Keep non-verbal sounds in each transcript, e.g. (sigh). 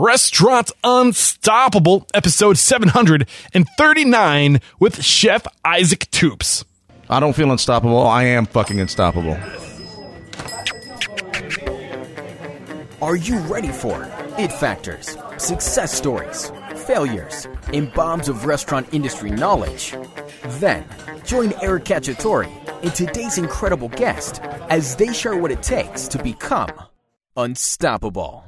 Restaurant Unstoppable, episode 739 with Chef Isaac Toups. I don't feel unstoppable. I am fucking unstoppable. Are you ready for it factors, success stories, failures, and bombs of restaurant industry knowledge? Then join Eric Cacciatore and today's incredible guest as they share what it takes to become unstoppable.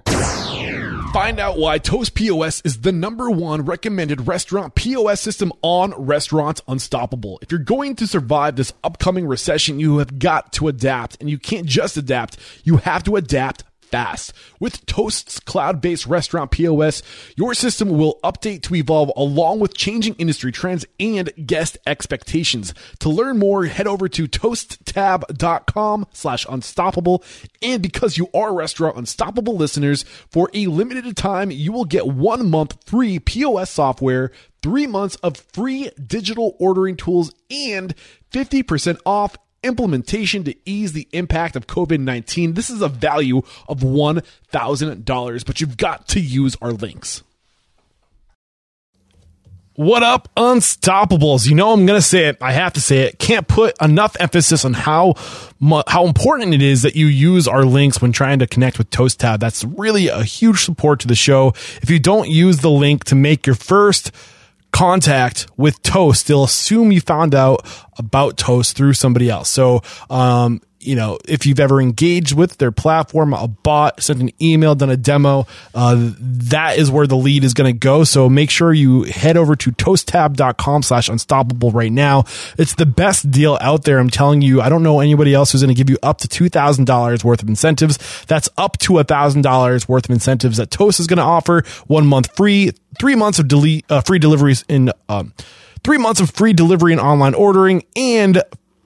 Find out why Toast POS is the number one recommended restaurant POS system on Restaurants Unstoppable. If you're going to survive this upcoming recession, you have got to adapt, and you can't just adapt, you have to adapt fast. With Toast's cloud based restaurant POS, your system will update to evolve along with changing industry trends and guest expectations. To learn more, head over to toasttab.com slash unstoppable. And because you are restaurant unstoppable listeners, for a limited time, you will get one month free POS software, three months of free digital ordering tools, and 50% off implementation to ease the impact of COVID 19. This is a value of $1,000, but you've got to use our links. What up, Unstoppables? You know I'm to say it. I have to say it. Can't put enough emphasis on how how important it is that you use our links when trying to connect with Toast Tab. That's really a huge support to the show. If you don't use the link to make your first contact with Toast, they'll assume you found out about Toast through somebody else. So, um, you know, if you've ever engaged with their platform, a bot, sent an email, done a demo, uh, that is where the lead is going to go. So make sure you head over to toasttab.com slash unstoppable right now. It's the best deal out there. I'm telling you, I don't know anybody else who's going to give you up to $2,000 worth of incentives. That's up to $1,000 worth of incentives that Toast is going to offer. One month free, three months of delete, uh, free deliveries in, um, three months of free delivery and online ordering and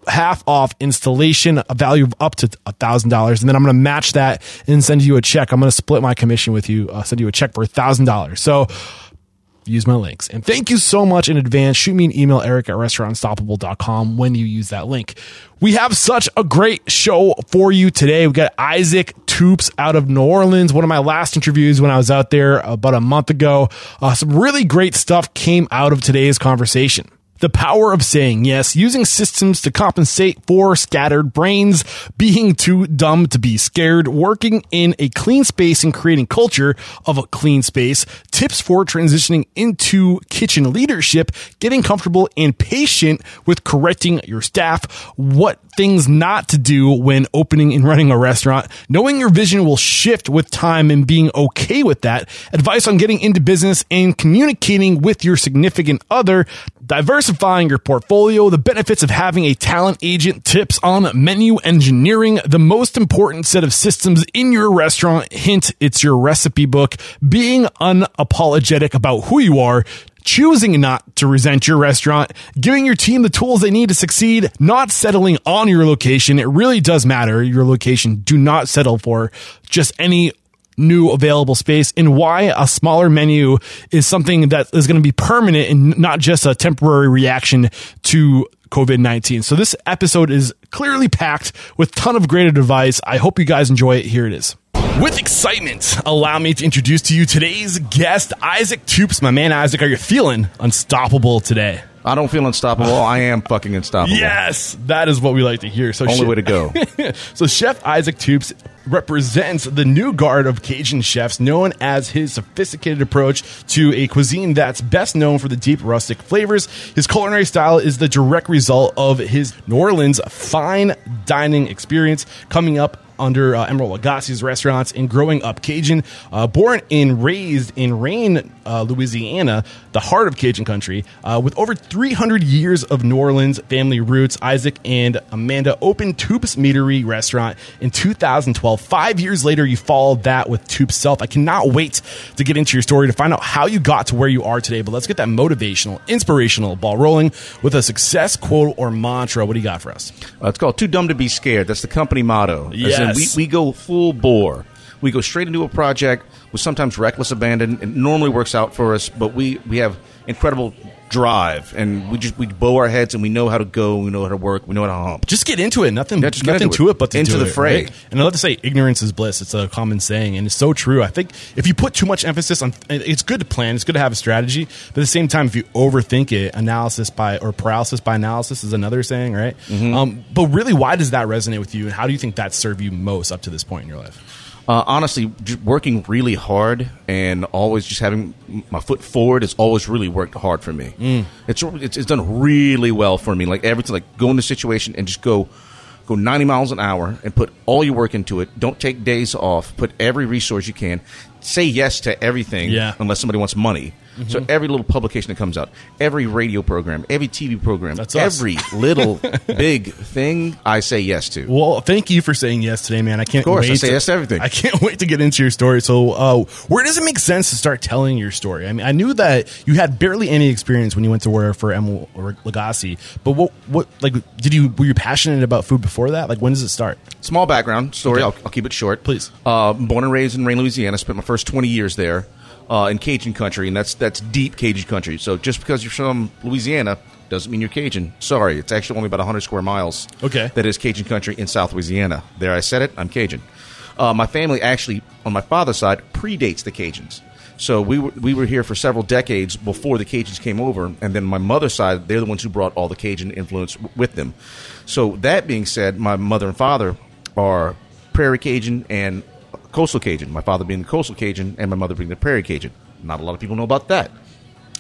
half off installation, a value of up to a thousand dollars, and then I'm going to match that and send you a check. I'm going to split my commission with you. Uh, send you a check for a thousand dollars. So use my links. And thank you so much in advance. Shoot me an email, eric at restaurantstoppable.com when you use that link. We have such a great show for you today. We got Isaac Toups out of New Orleans. One of my last interviews when I was out there about a month ago. Uh, some really great stuff came out of today's conversation. The power of saying yes, using systems to compensate for scattered brains, being too dumb to be scared, working in a clean space and creating culture of a clean space, tips for transitioning into kitchen leadership, getting comfortable and patient with correcting your staff, what things not to do when opening and running a restaurant, knowing your vision will shift with time and being okay with that, advice on getting into business and communicating with your significant other, diversifying your portfolio, the benefits of having a talent agent, tips on menu engineering, the most important set of systems in your restaurant. Hint, it's your recipe book, being unapologetic about who you are, choosing not to resent your restaurant, giving your team the tools they need to succeed, not settling on your location. It really does matter, your location. Do not settle for just any new available space and why a smaller menu is something that is going to be permanent and not just a temporary reaction to COVID 19. So this episode is clearly packed with ton of great advice. I hope you guys enjoy it. Here it is. With excitement, allow me to introduce to you today's guest, Isaac Toups. My man, Isaac, are you feeling unstoppable today? I don't feel unstoppable. I am fucking unstoppable. Yes, that is what we like to hear. So Only Chef- way to go. (laughs) so Chef Isaac Toups represents the new guard of Cajun chefs, known as his sophisticated approach to a cuisine that's best known for the deep rustic flavors. His culinary style is the direct result of his New Orleans fine dining experience, coming up under uh, Emeril Lagasse's restaurants and growing up Cajun. Uh, born and raised in Rayne, uh, Louisiana, the heart of Cajun country, uh, with over 300 years of New Orleans family roots, Isaac and Amanda opened Toups Meatery restaurant in 2012. Five years later, you followed that with Toups South. I cannot wait to get into your story to find out how you got to where you are today. But let's get that motivational, inspirational ball rolling with a success quote or mantra. What do you got for us? Uh, it's called Too Dumb to Be Scared. That's the company motto. In We, we go full bore. We go straight into a project with sometimes reckless abandon. It normally works out for us, but we we have incredible drive, and we just we bow our heads, and we know how to go, we know how to work, we know how to hump. Just get into it. Nothing, Yeah, just get nothing into to it. it, but to Into the it, fray. right? And I love to say, ignorance is bliss. It's a common saying, and it's so true. I think if you put too much emphasis on, it's good to plan, it's good to have a strategy, but at the same time, if you overthink it, analysis by or paralysis by analysis is another saying, right? Mm-hmm. Um, but really, why does that resonate with you, and how do you think that served you most up to this point in your life? Uh, honestly, working really hard and always just having my foot forward has always really worked hard for me. Mm. It's, it's it's done really well for me. Like everything, like go in the situation and just go go 90 miles an hour and put all your work into it. Don't take days off. Put every resource you can. Say yes to everything, Yeah. unless somebody wants money. So every little publication that comes out, every radio program, every TV program, That's us. every little (laughs) big thing, I say yes to. Well, thank you for saying yes today, man. I can't. Of course, I say to, yes to everything. I can't wait to get into your story. So, uh, where does it make sense to start telling your story? I mean, I knew that you had barely any experience when you went to work for Emeril Lagasse, but what, what, like, did you were you passionate about food before that? Like, when does it start? Small background story. Okay. I'll, I'll keep it short. Please. Uh, born and raised in Rayne, Louisiana. Spent my first twenty years there uh, in Cajun country, and that's that's deep Cajun country. So just because you're from Louisiana doesn't mean you're Cajun. Sorry, it's actually only about 100 square miles. Okay. That is Cajun country in South Louisiana. There, I said it. I'm Cajun. Uh, my family actually, on my father's side, predates the Cajuns. So we were we were here for several decades before the Cajuns came over, and then my mother's side, they're the ones who brought all the Cajun influence w- with them. So that being said, my mother and father are Prairie Cajun and Coastal Cajun. My father being the Coastal Cajun, and my mother being the Prairie Cajun. Not a lot of people know about that.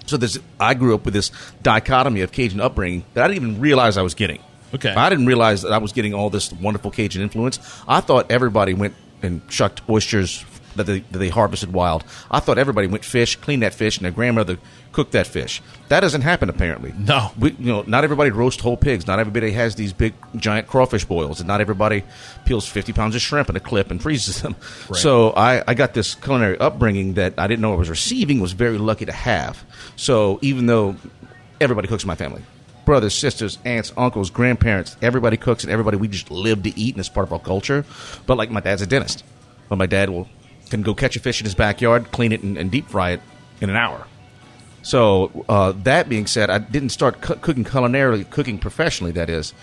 So this, I grew up with this dichotomy of Cajun upbringing that I didn't even realize I was getting. Okay. I didn't realize that I was getting all this wonderful Cajun influence. I thought everybody went and shucked oysters that they, that they harvested wild. I thought everybody went fish, cleaned that fish, and their grandmother cooked that fish. That doesn't happen apparently. No. we, you know, not everybody roasts whole pigs. Not everybody has these big giant crawfish boils, and not everybody peels fifty pounds of shrimp in a clip and freezes them. So I, I got this culinary upbringing that I didn't know I was receiving. Was very lucky to have. So even though everybody cooks in my family. Brothers, sisters, aunts, uncles, grandparents, everybody cooks and everybody we just live to eat and it's part of our culture. But like my dad's a dentist. But my dad will can go catch a fish in his backyard, clean it and, and deep fry it in an hour. So uh, that being said, I didn't start coo- cooking culinarily, cooking professionally. That is,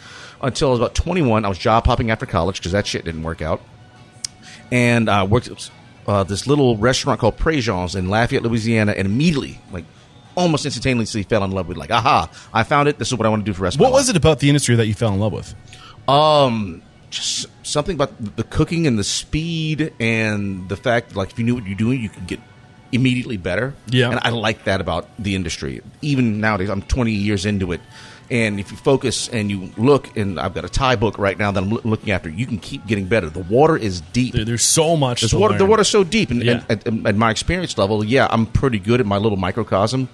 until I was about 21. I was job hopping after college because that shit didn't work out, and I worked at uh, this little restaurant called Préjean's in Lafayette, Louisiana, and immediately, like almost instantaneously, fell in love with. Like, aha! I found it. This is what I want to do for rest. What was it about the industry that you fell in love with? um, just something about the cooking and the speed and the fact, like, if you knew what you're doing, you could get immediately better. Yeah. and I like that about the industry. Even nowadays, I'm 20 years into it, and if you focus and you look, and I've got a tie book right now that I'm loo- looking after, you can keep getting better. The water is deep. There- There's so much. There's water, the water's so deep, and, Yeah. and at, at my experience level, yeah, I'm pretty good at my little microcosm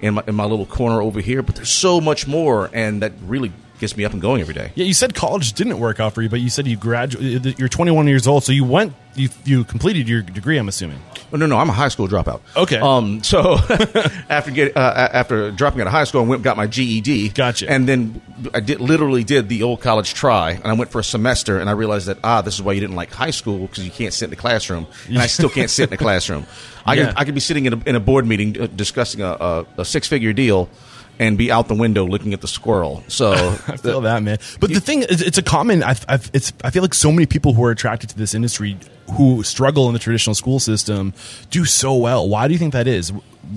in my, in my little corner over here. But there's so much more, and that really gets me up and going every day. Yeah, you said college didn't work out for you, but you said you graduated. You're 21 years old, so you went. You you completed your degree. I'm assuming. Oh, no, no, I'm a high school dropout. Okay. Um, so (laughs) (laughs) after get uh, after dropping out of high school, I went and got my GED. Gotcha. And then I did literally did the old college try, and I went for a semester, and I realized that ah, this is why you didn't like high school because you can't sit in the classroom, and I still can't sit in the (laughs) classroom. I Yeah. can I could be sitting in a, in a board meeting uh, discussing a, a, a six figure deal. And be out the window looking at the squirrel. So (laughs) I feel that, man. But the thing is, it's a common. I've, I've, it's. I feel like so many people who are attracted to this industry who struggle in the traditional school system do so well. Why do you think that is?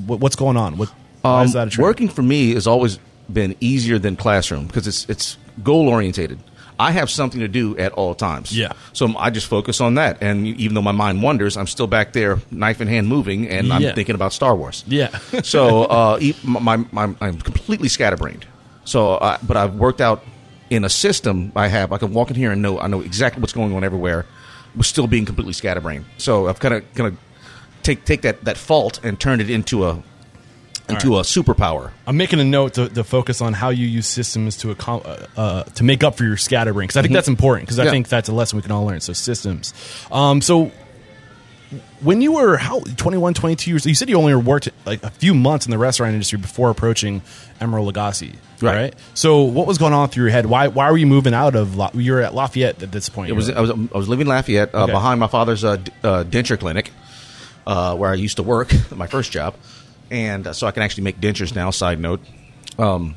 What, what's going on? What? Why is Um, that working for me has always been easier than classroom because it's it's goal orientated. I have something to do at all times. Yeah. So I just focus on that, and even though my mind wanders, I'm still back there, knife in hand, moving, and I'm Yeah. thinking about Star Wars. Yeah. (laughs) so uh, my, my, I'm completely scatterbrained. So, uh, but I've worked out in a system. I have. I can walk in here and know. I know exactly what's going on everywhere. We're still being completely scatterbrained. So I've kind of kind of take take that that fault and turn it into a into a superpower. I'm making a note to, to focus on how you use systems to accom- uh, uh, to make up for your scatterbrain because I think that's important because I Mm-hmm. Yeah. think that's a lesson we can all learn. So systems. Um, so when you were how 21 22 years you said you only worked like a few months in the restaurant industry before approaching emeril lagasse right, Right. so what was going on through your head why why were you moving out of La- you were at lafayette at this point It was I was I was living in Lafayette uh, Okay. behind my father's uh, d- uh, denture clinic, uh, where I used to work, (laughs) my first job, and uh, so I can actually make dentures now. Side note, um,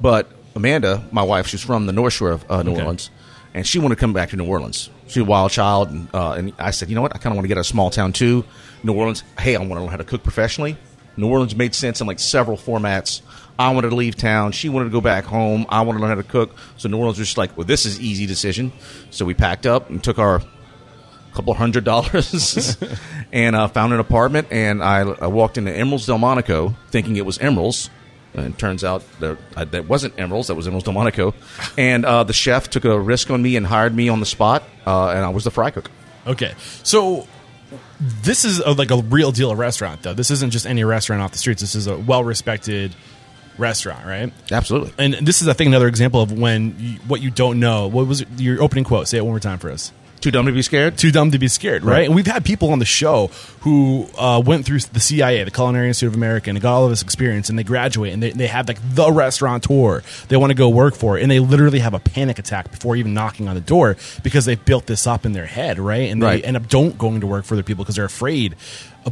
but Amanda, my wife, she's from the North Shore of uh, New Okay. Orleans, and she wanted to come back to New Orleans. She's a wild child, and, uh, and I said, you know what? I kind of want to get a small town too. New Orleans. Hey, I want to learn how to cook professionally. New Orleans made sense in like several formats. I wanted to leave town. She wanted to go back home. I wanted to learn how to cook. So New Orleans was just like, well, this is easy decision. So we packed up and took our couple hundred dollars (laughs) and uh, found an apartment. And I, I walked into Emeril's Delmonico thinking it was Emeril's. And it turns out that, uh, that wasn't Emeril's, that was Emeril's Delmonico. And uh, the chef took a risk on me and hired me on the spot, uh, and I was the fry cook. okay so this is a, like a real deal restaurant though this isn't just any restaurant off the streets this is a well respected restaurant right Absolutely. and this is i think another example of when you, what you don't know what was your opening quote say it one more time for us Too dumb to be scared? too dumb to be scared, right? Right. And we've had people on the show who uh, went through the CIA, the Culinary Institute of America, and got all of this experience, and they graduate, and they, they have like the restaurateur they want to go work for, and they literally have a panic attack before even knocking on the door because they've built this up in their head, right? And they Right. end up don't going to work for other people because they're afraid.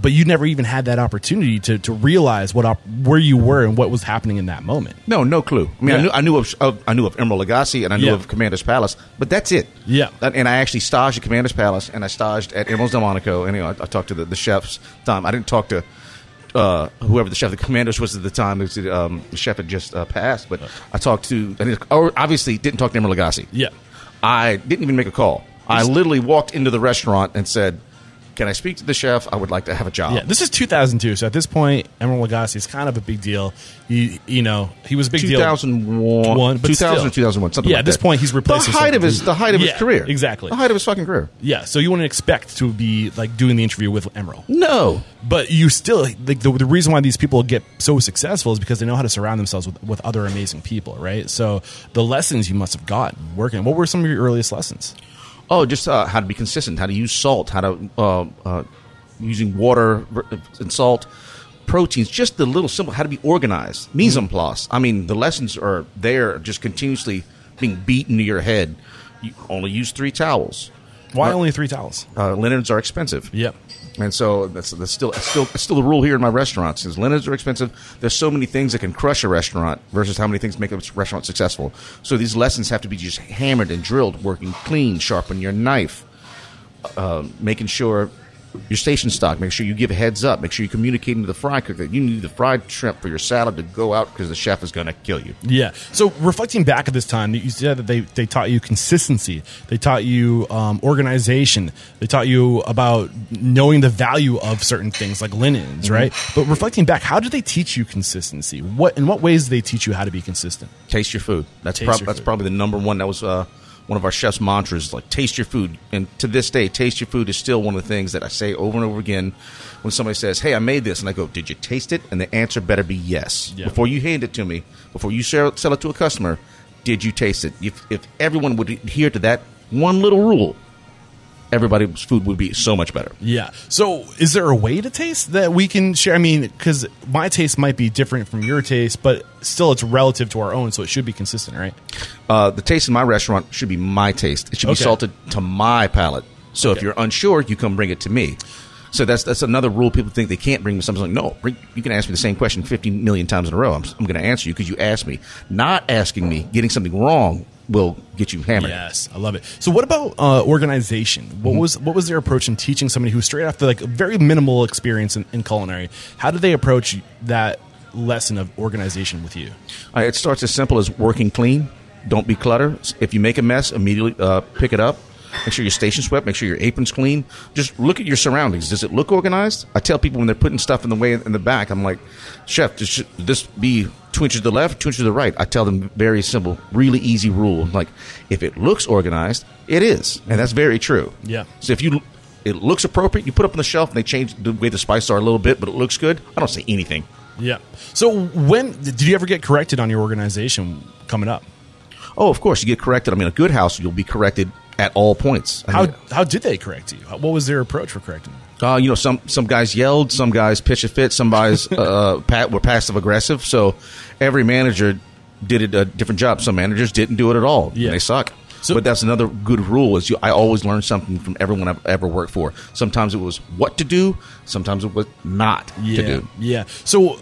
But you never even had that opportunity to, to realize what op- where you were and what was happening in that moment. No, no clue. I mean, Yeah. I knew I knew of, of I knew of Emeril Lagasse and I knew Yeah. of Commander's Palace, but that's it. Yeah. And and I actually staged at Commander's Palace and I staged at Emeril's Delmonico. And you know, I, I talked to the, the chefs. Time I didn't talk to uh, whoever the chef, the Commander's was at the time. Was, um, the chef had just uh, passed, but I talked to. I obviously didn't talk to Emeril Lagasse. Yeah. I didn't even make a call. I literally walked into the restaurant and said, "Can I speak to the chef? I would like to have a job." Yeah, this is 2002. So at this point, Emeril Lagasse is kind of a big deal. He, you know, he was a big deal. 2001, One, but 2000 still. 2001, something Yeah, like at this that. point, he's replacing the height of his the height of Yeah, his career. exactly. the height of his fucking career. Yeah, so you wouldn't expect to be like doing the interview with Emeril, No, but you still like the, the reason why these people get so successful is because they know how to surround themselves with, with other amazing people, right? So the lessons you must have gotten working. What were some of your earliest lessons? Oh, just uh, how to be consistent, how to use salt, how to uh, uh, using water and salt, proteins, just the little simple how to be organized, mise en place. I mean, the lessons are there, just continuously being beaten to your head. You only use three towels. Why only three towels? Uh, linens are expensive. Yep. And so that's, that's still still still the rule here in my restaurants. Is linens are expensive. There's so many things that can crush a restaurant versus how many things make a restaurant successful. So these lessons have to be just hammered and drilled. Working clean, sharpen your knife, uh, making sure your station stock. Make sure you give a heads up. Make sure you communicate to the fry cook that you need the fried shrimp for your salad to go out because the chef is going to kill you. Yeah. So reflecting back at this time, you said that they, they taught you consistency. They taught you um, organization. They taught you about knowing the value of certain things like linens, right? But reflecting back, how did they teach you consistency? What in what ways did they teach you how to be consistent? taste your food. That's prob- your that's food. probably the number one. That was uh, one of our chef's mantras, like taste your food. And to this day, taste your food is still one of the things that I say over and over again when somebody says, "Hey, I made this," and I go, "Did you taste it?" And the answer better be yes. Yeah. Before you hand it to me, before you sell, sell it to a customer, did you taste it? If if everyone would adhere to that one little rule, everybody's food would be so much better. Yeah. So, is there a way to taste that we can share? I mean, because my taste might be different from your taste, but still, it's relative to our own, so it should be consistent, right? Uh, the taste in my restaurant should be my taste. It should Okay. be salted to my palate. So if you're unsure, you come bring it to me. So that's that's another rule. People think they can't bring me something. Like, no, bring, you can ask me the same question 50 million times in a row. I'm, I'm going to answer you because you asked me. Not asking me, getting something wrong will get you hammered. Yes, I love it. So, what about uh, organization? What was what was their approach in teaching somebody who's straight after like a very minimal experience in, in culinary? How did they approach that lesson of organization with you? Uh, it starts as simple as working clean. Don't be clutter. If you make a mess, immediately uh, pick it up. Make sure your station's swept. Make sure your apron's clean. Just look at your surroundings. Does it look organized? I tell people when they're putting stuff in the way in the back, I'm like, Chef, this should this be two inches to the left, two inches to the right? I tell them very simple, really easy rule. Like, if it looks organized, it is, and that's very true. Yeah. So if you it looks appropriate, you put it up on the shelf, and they change the way the spices are a little bit, but it looks good. I don't say anything. Yeah. So, when did you ever get corrected on your organization coming up? Oh, of course, you get corrected. I mean, a good house, you'll be corrected at all points. I How mean, how did they correct you? What was their approach for correcting you? Uh, you know, some some guys yelled, some guys pitched a fit, some guys (laughs) uh, pat, were passive aggressive. So every manager did a different job. Some managers didn't do it at all. Yeah. and they suck. So- but that's another good rule is you, I always learn something from everyone I've ever worked for. Sometimes it was what to do. Sometimes it was not to do. Yeah. So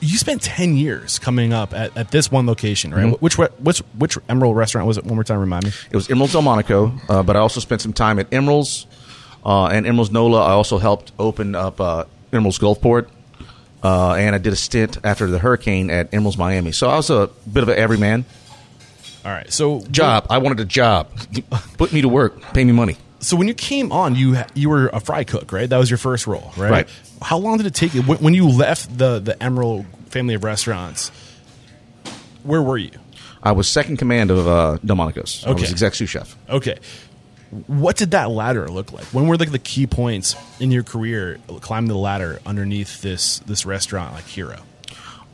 you spent ten years coming up at, at this one location, right? Mm-hmm. Which which which Emeril restaurant was it? One more time, remind me. It was Emeril's Delmonico, uh, but I also spent some time at Emeril's uh, and Emeril's Nola. I also helped open up uh, Emeril's Gulfport. Uh, and I did a stint after the hurricane at Emeril's Miami. So I was a bit of an everyman. All right. So job. I wanted a job. Put me to work. Pay me money. So when you came on, you you were a fry cook, right? That was your first role, right? Right. How long did it take you when, when you left the the Emeril family of restaurants? Where were you? I was second command of uh, Delmonico's. I Okay. was exec sous chef. Okay. What did that ladder look like? When were like the key points in your career climbing the ladder underneath this this restaurant like Hero?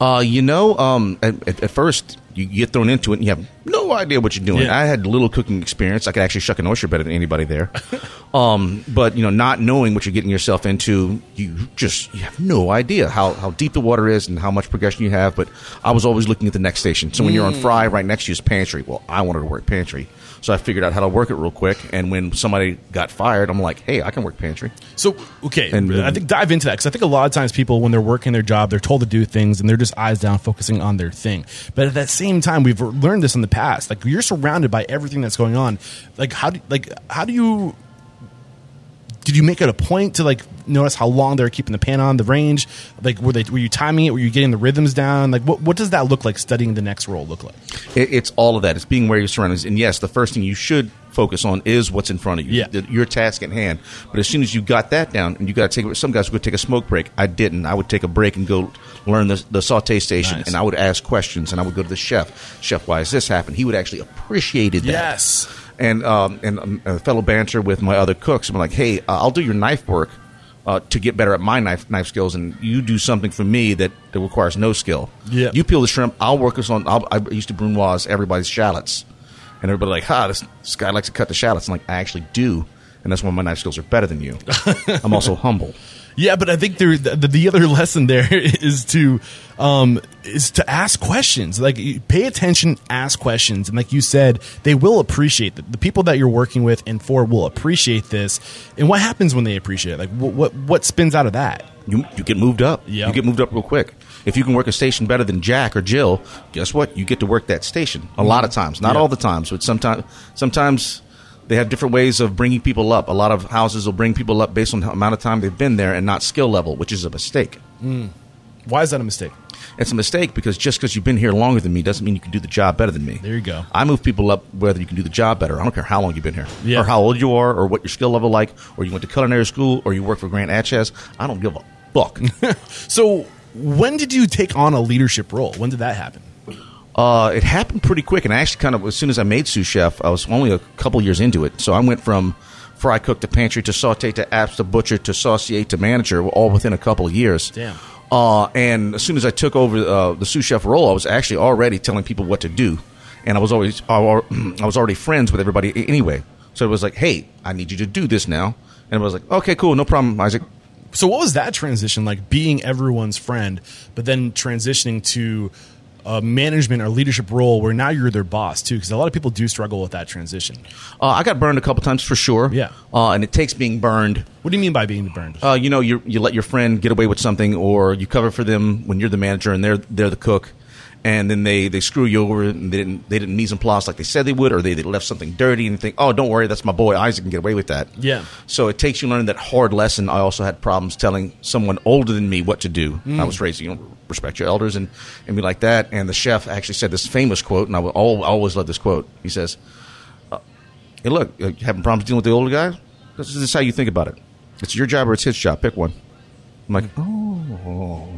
Uh, you know, um, at, at, at first you get thrown into it and you have no idea what you're doing. Yeah. I had little cooking experience. I could actually shuck an oyster better than anybody there. (laughs) um, but you know, not knowing what you're getting yourself into, you just you have no idea how, how deep the water is and how much progression you have. But I was always looking at the next station. So when you're on fry, right next to you is pantry. Well, I wanted to work pantry. So I figured out how to work it real quick. And when somebody got fired, I'm like, hey, I can work pantry. So okay, And, I think dive into that because I think a lot of times people when they're working their job, they're told to do things and they're just eyes down, focusing on their thing. But at that same time, we've learned this in the past. Like you're surrounded by everything that's going on. Like how do like how do you did you make it a point to like notice how long they're keeping the pan on the range? Like were they were you timing it? Were you getting the rhythms down? Like what what does that look like? Studying the next role look like? It, it's all of that. It's being where your surroundings. And yes, the first thing you should focus on is what's in front of you, Yeah. the- your task at hand. But as soon as you got that down, and you got to take some guys would take a smoke break. I didn't. I would take a break and go learn the, the saute station, Nice. and I would ask questions, and I would go to the chef. Chef, why has this happened? He would actually appreciated that. Yes. And um, and um, a fellow banter with my other cooks. I'm like, hey, uh, I'll do your knife work. Uh, to get better at my knife knife skills, and you do something for me that, that requires no skill. Yeah. You peel the shrimp. I'll work us on. I'll, I used to brunoise everybody's shallots, and everybody like, "Ha, this, this guy likes to cut the shallots." I'm like, I actually do, and that's why my knife skills are better than you. (laughs) I'm also humble. Yeah, but I think there the, the other (laughs) lesson there is to um, is to ask questions. Like pay attention, ask questions, and like you said, they will appreciate that. The people that you're working with and for will appreciate this. And what happens when they appreciate it? Like what what, what spins out of that? You you get moved up. Yeah. You get moved up real quick. If you can work a station better than Jack or Jill, guess what? You get to work that station a lot of times. Not all the times, but sometimes sometimes they have different ways of bringing people up. A lot of houses will bring people up based on the amount of time they've been there and not skill level, which is a mistake. Hmm. Why is that a mistake? It's a mistake because just because you've been here longer than me doesn't mean you can do the job better than me. There you go. I move people up whether you can do the job better. I don't care how long you've been here, Yeah. or how old you are, or what your skill level like, or you went to culinary school, or you work for Grant Achatz. I don't give a fuck. (laughs) So when did you take on a leadership role? When did that happen? Uh, it happened pretty quick, and I actually kind of as soon as I made sous chef, I was only a couple years into it, so I went from fry cook to pantry to saute to apps to butcher to saucier to manager, all within a couple of years. Damn. Uh, and as soon as I took over uh, the sous chef role, I was actually already telling people what to do, and I was always I (clears throat) was already friends with everybody anyway. So it was like, hey, I need you to do this now, and I was like, okay, cool, no problem, Isaac. So what was that transition like? Being everyone's friend, but then transitioning to a management or leadership role where now you're their boss too. Because a lot of people do struggle with that transition. Uh, I got burned a couple times for sure. Yeah. uh, and it takes being burned What do you mean by being burned? uh, you know, you you let your friend get away with something, or you cover for them when you're the manager and they're they're the cook, and then they, they screw you over and they didn't they didn't mise en place like they said they would, or they, they left something dirty and think, oh, don't worry, that's my boy Isaac can get away with that. Yeah. So it takes you learning that hard lesson. I also had problems telling someone older than me what to do. I was raised, you know, respect your elders and and be like that. And the chef actually said this famous quote, and I will always love this quote. He says, uh, "Hey, look, uh, you having problems dealing with the older guy? This is how you think about it. It's your job or it's his job. Pick one." I'm like, oh,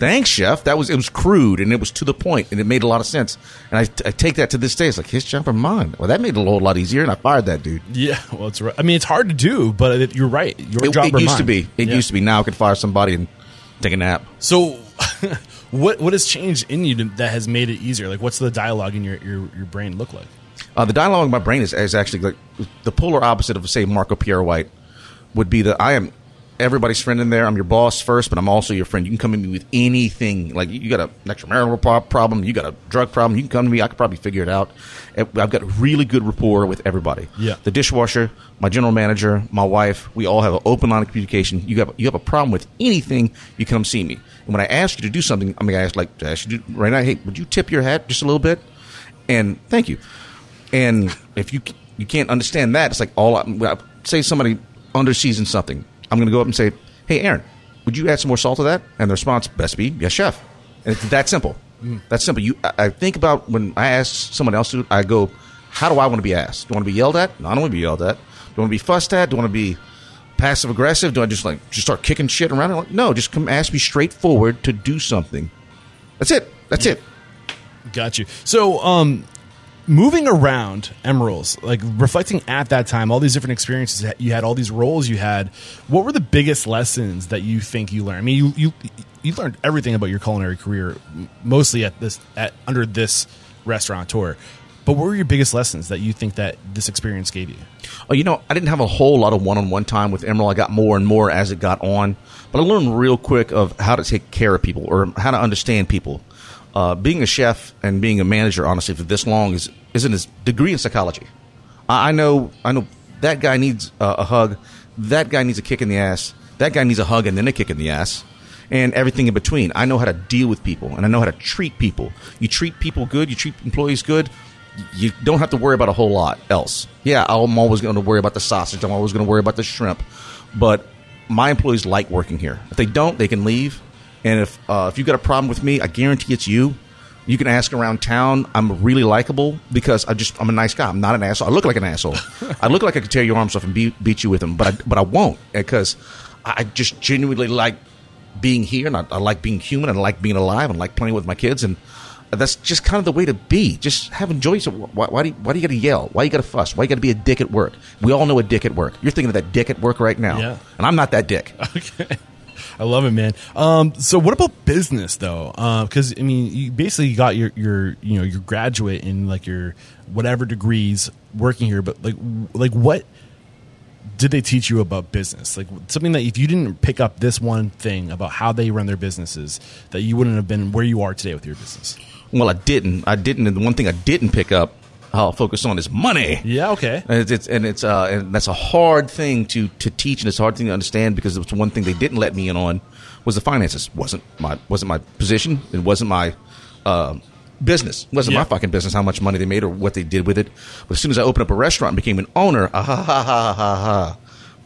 thanks, chef. That was it was crude and it was to the point and it made a lot of sense. And I, I take that to this day. It's like his job or mine. Well, that made it a whole lot easier, and I fired that dude. yeah, well, it's right. I mean, it's hard to do, but it, you're right. Your It, job it or used mine. to be. It Yeah. used to be. Now I could fire somebody and take a nap. So, (laughs) what what has changed in you to, that has made it easier? Like, what's the dialogue in your your, your brain look like? Uh, the dialogue in my brain is, is actually like the polar opposite of say Marco Pierre White would be that I am everybody's friend in there. I'm your boss first, but I'm also your friend. You can come to me with anything. Like you got a an extramarital problem, you got a drug problem. You can come to me. I could probably figure it out. I've got a really good rapport with everybody. Yeah. The dishwasher, my general manager, my wife. We all have an open line of communication. You have you have a problem with anything, you come see me. And when I ask you to do something, I mean, I ask like to ask you to, right now. Hey, would you tip your hat just a little bit? And thank you. And if you you can't understand that, it's like all I, say somebody underseasons something. I'm going to go up and say, "Hey, Aaron, would you add some more salt to that?" And the response best be, "Yes, chef." And it's that simple. Mm. That's simple. You, I, I think about when I ask someone else to, I go, "How do I want to be asked? Do I want to be yelled at? No, I don't want to be yelled at. Do I want to be fussed at? Do I want to be passive aggressive? Do I just like just start kicking shit around? Like, no, just come ask me straightforward to do something. That's it. That's it. Got you. So, um, moving around Emeril's, like reflecting at that time, all these different experiences you had, all these roles you had. What were the biggest lessons that you think you learned? I mean, you you you learned everything about your culinary career, mostly at this at under this restaurateur. But what were your biggest lessons that you think that this experience gave you? Oh, you know, I didn't have a whole lot of one-on-one time with Emeril. I got more and more as it got on, but I learned real quick of how to take care of people or how to understand people. Uh, being a chef and being a manager, honestly, for this long is isn't his degree in psychology. I, I know, I know that guy needs uh, a hug. That guy needs a kick in the ass. That guy needs a hug and then a kick in the ass, and everything in between. I know how to deal with people, and I know how to treat people. You treat people good. You treat employees good. You don't have to worry about a whole lot else. Yeah, I'm always going to worry about the sausage. I'm always going to worry about the shrimp, but my employees like working here. If they don't, they can leave. And if uh, if you got a problem with me, I guarantee it's you. You can ask around town. I'm really likable because I just I'm a nice guy. I'm not an asshole. I look like an asshole. (laughs) I look like I could tear your arms off and beat, beat you with them, but I, but I won't eh, because I just genuinely like being here and I, I like being human and I like being alive and I like playing with my kids and that's just kind of the way to be. Just have enjoy. So why, why, do you, why do you got to yell? Why you got to fuss? Why you got to be a dick at work? We all know a dick at work. You're thinking of that dick at work right now, Yeah. and I'm not that dick. (laughs) Okay. I love it, man. Um, so what about business though? Because I mean, you basically got your your you know your graduate in like your whatever degrees working here, but like like what did they teach you about business? Like something that if you didn't pick up this one thing about how they run their businesses, that you wouldn't have been where you are today with your business. Well, I didn't. I didn't. And the one thing I didn't pick up, I'll focus on is money. Yeah. Okay. And it's, it's and it's uh and that's a hard thing to to teach and it's a hard thing to understand because it was one thing they didn't let me in on was the finances. wasn't my wasn't my position. It wasn't my uh, business. It wasn't Yeah. my fucking business how much money they made or what they did with it. But as soon as I opened up a restaurant and became an owner, ah, ha ha ha ha ha.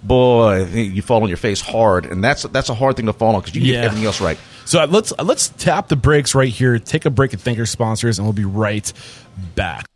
Boy, you fall on your face hard, and that's that's a hard thing to fall on because you Yeah. get everything else right. So uh, let's let's tap the brakes right here. Take a break and thank our sponsors, and we'll be right back.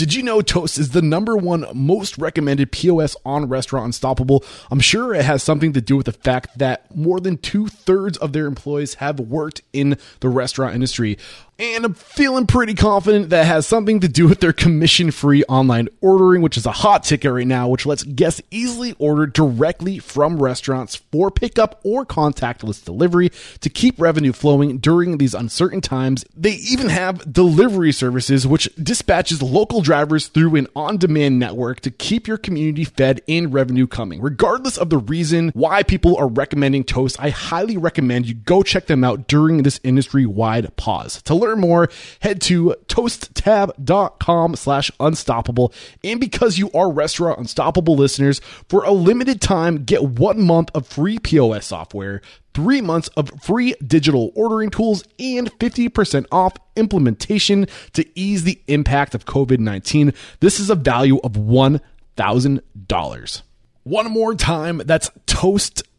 Did you know Toast is the number one most recommended POS on Restaurant Unstoppable? I'm sure it has something to do with the fact that more than two thirds of their employees have worked in the restaurant industry. And I'm feeling pretty confident that has something to do with their commission free online ordering, which is a hot ticket right now, which lets guests easily order directly from restaurants for pickup or contactless delivery to keep revenue flowing during these uncertain times. They even have delivery services, which dispatches local drivers through an on demand network to keep your community fed and revenue coming. Regardless of the reason why people are recommending Toast, I highly recommend you go check them out during this industry wide pause. To learn more, head to toasttab.com slash unstoppable. And because you are Restaurant Unstoppable listeners, for a limited time, get one month of free POS software, three months of free digital ordering tools, and 50% off implementation to ease the impact of COVID 19. This is a value of $1,000. One more time, that's toasttab.com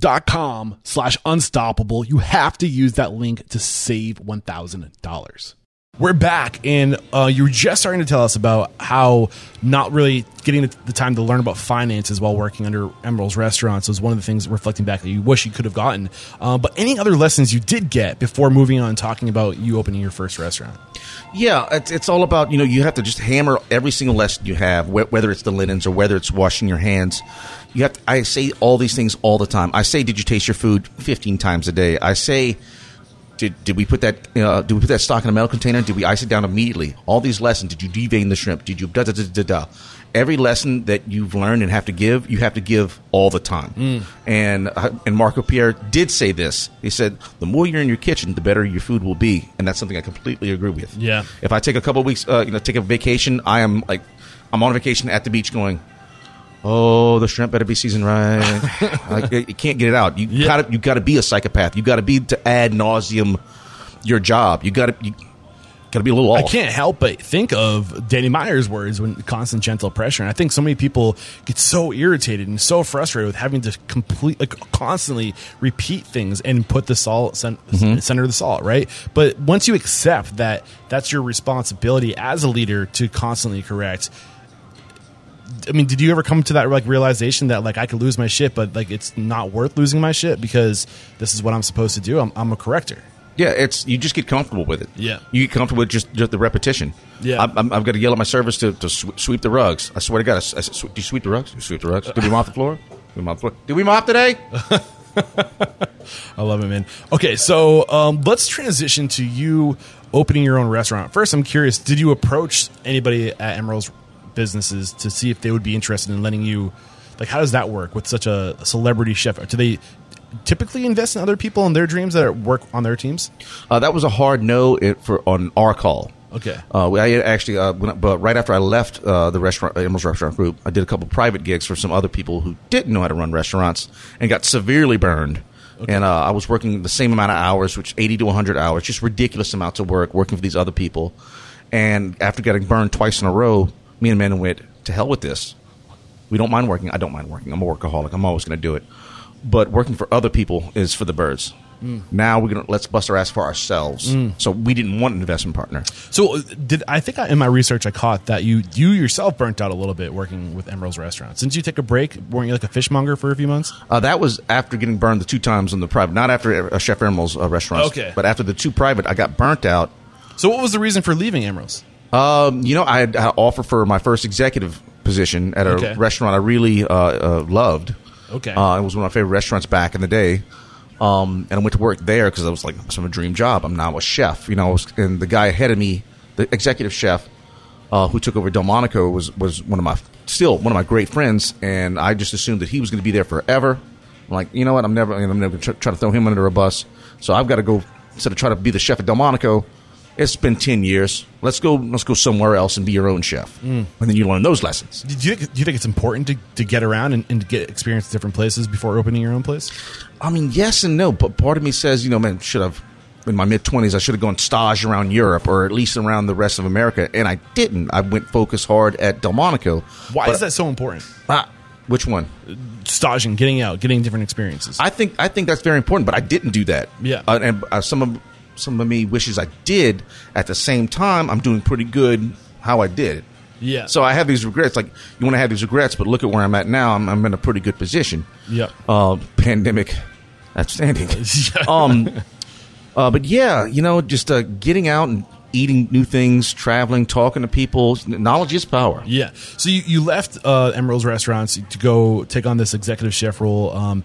slash unstoppable. You have to use that link to save $1,000. We're back, and uh, you were just starting to tell us about how not really getting the, time to learn about finances while working under Emeril's restaurants was one of the things reflecting back that you wish you could have gotten. Uh, but any other lessons you did get before moving on and talking about you opening your first restaurant? Yeah, it's all about you know you have to just hammer every single lesson you have, whether it's the linens or whether it's washing your hands. You have to, I say all these things all the time. I say, did you taste your food? Fifteen times a day. I say, Did, did we put that uh, did we put that stock in a metal container? Did we ice it down immediately? All these lessons. Did you devein the shrimp? Did you da da da da da? Every lesson that you've learned and have to give, you have to give all the time. Mm. And uh, and Marco Pierre did say this. He said, "The more you're in your kitchen, the better your food will be," and that's something I completely agree with. Yeah. If I take a couple of weeks, uh, you know, take a vacation, I am like, I'm on vacation at the beach, going, "Oh, the shrimp better be seasoned right." (laughs) like, you can't get it out. You Yeah. gotta, you gotta be a psychopath. You gotta be to ad nauseum your job. You gotta, you gotta be a little off. I can't help but think of Danny Meyer's words when constant gentle pressure. And I think so many people get so irritated and so frustrated with having to complete, like, constantly repeat things and put the salt cen- mm-hmm. center of the salt, right? But once you accept that that's your responsibility as a leader to constantly correct. I mean, did you ever come to that like realization that like I could lose my shit, but like it's not worth losing my shit because this is what I'm supposed to do? I'm, I'm a corrector. Yeah, it's you just get comfortable with it. Yeah. you get comfortable with just, just the repetition. Yeah. I'm, I'm, I've got to yell at my service to, to sw- sweep the rugs. I swear to God, I, I do you sweep the rugs? Do you sweep the rugs? Did we mop the floor? Did we mop the floor? Did we mop today? (laughs) I love it, man. Okay, so um, let's transition to you opening your own restaurant. First, I'm curious: did you approach anybody at Emeril's businesses to see if they would be interested in letting you? Like, how does that work with such a celebrity chef? Do they typically invest in other people and their dreams that work on their teams? Uh, that was a hard no it, for on our call. Okay. Uh, I actually, uh, I- but right after I left uh, the restaurant, Emeril's Restaurant Group, I did a couple private gigs for some other people who didn't know how to run restaurants and got severely burned. And uh, I was working the same amount of hours, which eighty to one hundred hours, just ridiculous amounts of work working for these other people. And after getting burned twice in a row, me and Amanda went to hell with this. We don't mind working. I don't mind working. I'm a workaholic. I'm always going to do it. But working for other people is for the birds. Now we're gonna let's bust our ass for ourselves. So we didn't want an investment partner. So, uh, did I think I, in my research I caught that you you yourself burnt out a little bit working with Emeril's restaurant? Didn't you take a break? Weren't you like a fishmonger for a few months? Uh, that was after getting burned the two times on the private, not after uh, Chef Emeril's uh, restaurants. Okay. But after the two private, I got burnt out. So, what was the reason for leaving Emeril's? Um, you know, I had an offer for my first executive position at a Okay. restaurant I really uh, uh, loved. Okay. Uh, it was one of my favorite restaurants back in the day. Um, and I went to work there because I was like, it's my dream job. I'm now a chef. You know, I was, and the guy ahead of me, the executive chef, uh, who took over Delmonico was was one of my still one of my great friends, and I just assumed that he was going to be there forever. I'm like, you know what? I'm never I'm never going to try to throw him under a bus. So I've got to go instead of try to be the chef at Delmonico. It's been ten years. Let's go. Let's go somewhere else and be your own chef, and then you learn those lessons. Do you think, do you think it's important to, to get around and, and to get experience different places before opening your own place? I mean, yes and no, but part of me says, you know, man, should have in my mid twenties, I should have gone stage around Europe or at least around the rest of America, and I didn't. I went focus hard at Delmonico. Why But- is that so important? Ah, which one? Staging, getting out, getting different experiences. I think I think that's very important, but I didn't do that. Yeah. uh, and uh, some of some of me wishes I did. At the same time, I'm doing pretty good how I did it. yeah. So I have these regrets. Like you want to have these regrets, but look at where I'm at now. I'm, I'm in a pretty good position. yeah. Uh, pandemic, outstanding. (laughs) Um, uh, but yeah, you know, just uh, getting out and eating new things, traveling, talking to people. Knowledge is power. Yeah. So you, you left uh, Emeril's Restaurants to go take on this executive chef role. Um,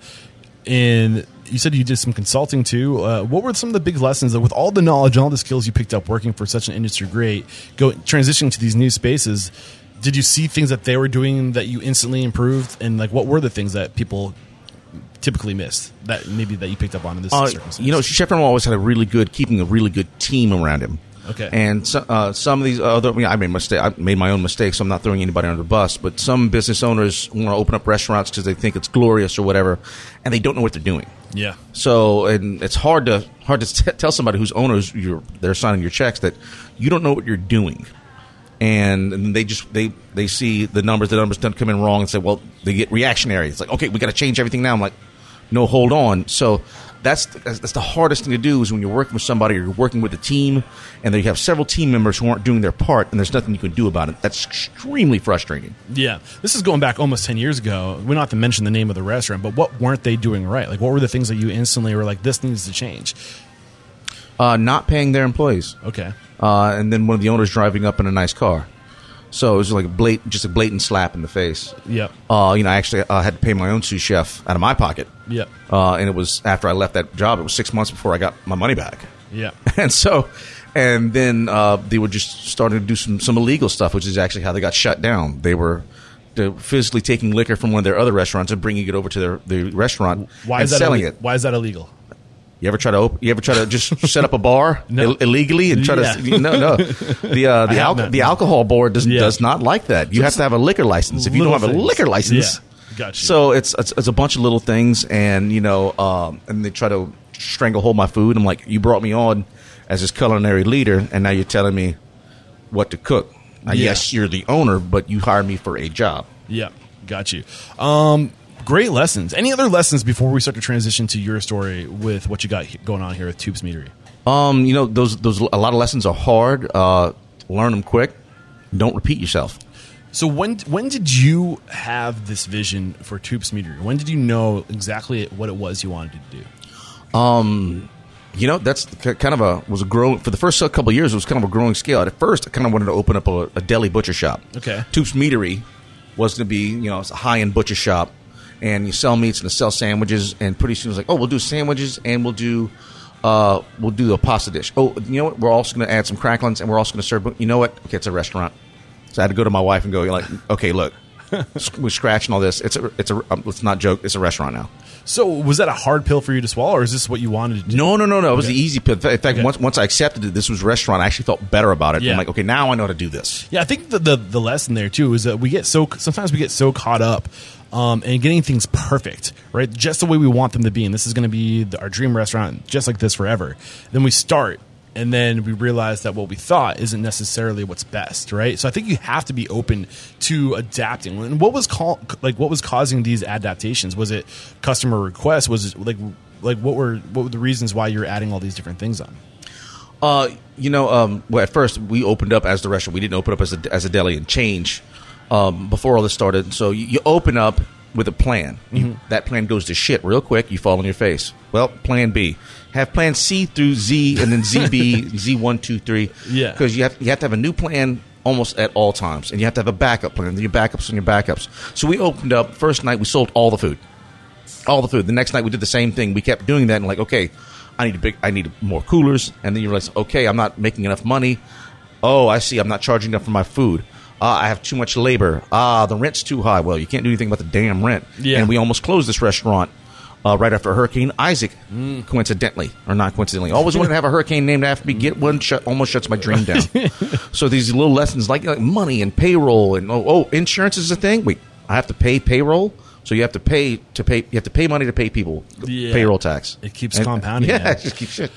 and you said you did some consulting too. Uh, what were some of the big lessons that, with all the knowledge and all the skills you picked up working for such an industry great, go transitioning to these new spaces? Did you see things that they were doing that you instantly improved? And like, what were the things that people typically missed that maybe that you picked up on in this Uh, circumstance? you know, Chef always had a really good, keeping a really good team around him. Okay. And so, uh, some of these other, I, mean, I made mistake. I made my own mistakes. So I'm not throwing anybody under the bus. But some business owners want to open up restaurants because they think it's glorious or whatever, and they don't know what they're doing. yeah. So, and it's hard to hard to (laughs) t- tell somebody whose owners you're they're signing your checks that you don't know what you're doing, and, and they just they they see the numbers, the numbers don't come in wrong, and say, well, they get reactionary. It's like, okay, we got to change everything now. I'm like, no, hold on. So. That's, that's that's the hardest thing to do is when you're working with somebody or you're working with a team and then you have several team members who aren't doing their part and there's nothing you can do about it. That's extremely frustrating. Yeah, this is going back almost ten years ago. We don't have to mention the name of the restaurant, but what weren't they doing right? Like, what were the things that you instantly were like, "This needs to change"? Uh, not paying their employees. Okay, uh, and then one of the owners driving up in a nice car. So it was like a blatant, just a blatant slap in the face. Yep. Uh, you know, I actually uh, had to pay my own sous chef out of my pocket. Yep. Uh, and it was after I left that job. It was six months before I got my money back. Yeah. (laughs) and so, and then uh, they were just starting to do some some illegal stuff, which is actually how they got shut down. They were. physically taking liquor from one of their other restaurants and bringing it over to their, their restaurant Why and is that selling ille- it. Why is that illegal? You ever try to open, you ever try to just (laughs) set up a bar No. Ill- illegally and try Yeah. to no no the uh, (laughs) the, al- the alcohol board does Yeah. does not like that. You have to have a liquor license. If you don't have Little a liquor license, Yeah. Got you. so it's, it's it's a bunch of little things, and you know, um, and they try to stranglehold my food. I'm like, you brought me on as this culinary leader, and now you're telling me what to cook. Now. Yes, you're the owner, but you hired me for a job. Yeah, got you. Um, great lessons. Any other lessons before we start to transition to your story with what you got he- going on here with Toups Meatery? Um, you know, those those a lot of lessons are hard. Uh, learn them quick. Don't repeat yourself. So when when did you have this vision for Toups Meatery? When did you know exactly what it was you wanted to do? You know, that's kind of a was a growing for the first couple of years. It was kind of a growing scale. At first, I kind of wanted to open up a, a deli butcher shop. Okay. Toups Meatery was going to be you know a high end butcher shop, and you sell meats and you sell sandwiches. And pretty soon, it's like, oh, we'll do sandwiches and we'll do uh, we'll do a pasta dish. Oh, you know what? We're also going to add some cracklings and we're also going to serve. You know what? Okay, it's a restaurant. So I had to go to my wife and go like, okay, look, (laughs) we're scratching all this. It's a it's a um, let's not joke. It's a restaurant now. So was that a hard pill for you to swallow, or is this what you wanted to do? No, no, no, no. It was Okay. the easy pill. In fact, Okay. once once I accepted that this was restaurant, I actually felt better about it. Yeah. I'm like, okay, now I know how to do this. Yeah, I think the, the the lesson there too is that we get so sometimes we get so caught up um, in getting things perfect, right? Just the way we want them to be, and this is going to be the, our dream restaurant, just like this forever. Then we start, and then we realize that what we thought isn't necessarily what's best, right? So I think you have to be open to adapting. And what was call, like what was causing these adaptations? Was it customer requests? Was it like like what were what were the reasons why you're adding all these different things on? Uh, you know, um, well, at first we opened up as the restaurant. We didn't open up as a, as a deli and change um, before all this started. So you, you open up with a plan. You, Mm-hmm. that plan goes to shit real quick. You fall on your face. Well, plan B. Have plan C through Z and then ZB, (laughs) Z one, two, three. Yeah. Because you have you have to have a new plan almost at all times, and you have to have a backup plan. Then your backups and your backups. So we opened up first night. We sold all the food all the food. The next night we did the same thing. We kept doing that and like, okay, I need a big, I need more coolers. And then you realize, okay, I'm not making enough money. Oh, I see. I'm not charging enough for my food. Ah, I have too much labor. Ah, the rent's too high. Well, you can't do anything about the damn rent. Yeah. And we almost closed this restaurant. Uh, right after Hurricane Isaac, coincidentally or not coincidentally, always wanted to have a hurricane named after me. Get one shut, almost shuts my dream down. (laughs) so these little lessons like, like money and payroll and oh, oh, insurance is a thing. Wait, I have to pay payroll. So you have to pay to pay. You have to pay money to pay people Yeah. payroll tax. It keeps And- compounding, Yeah, it (laughs) just keeps shit.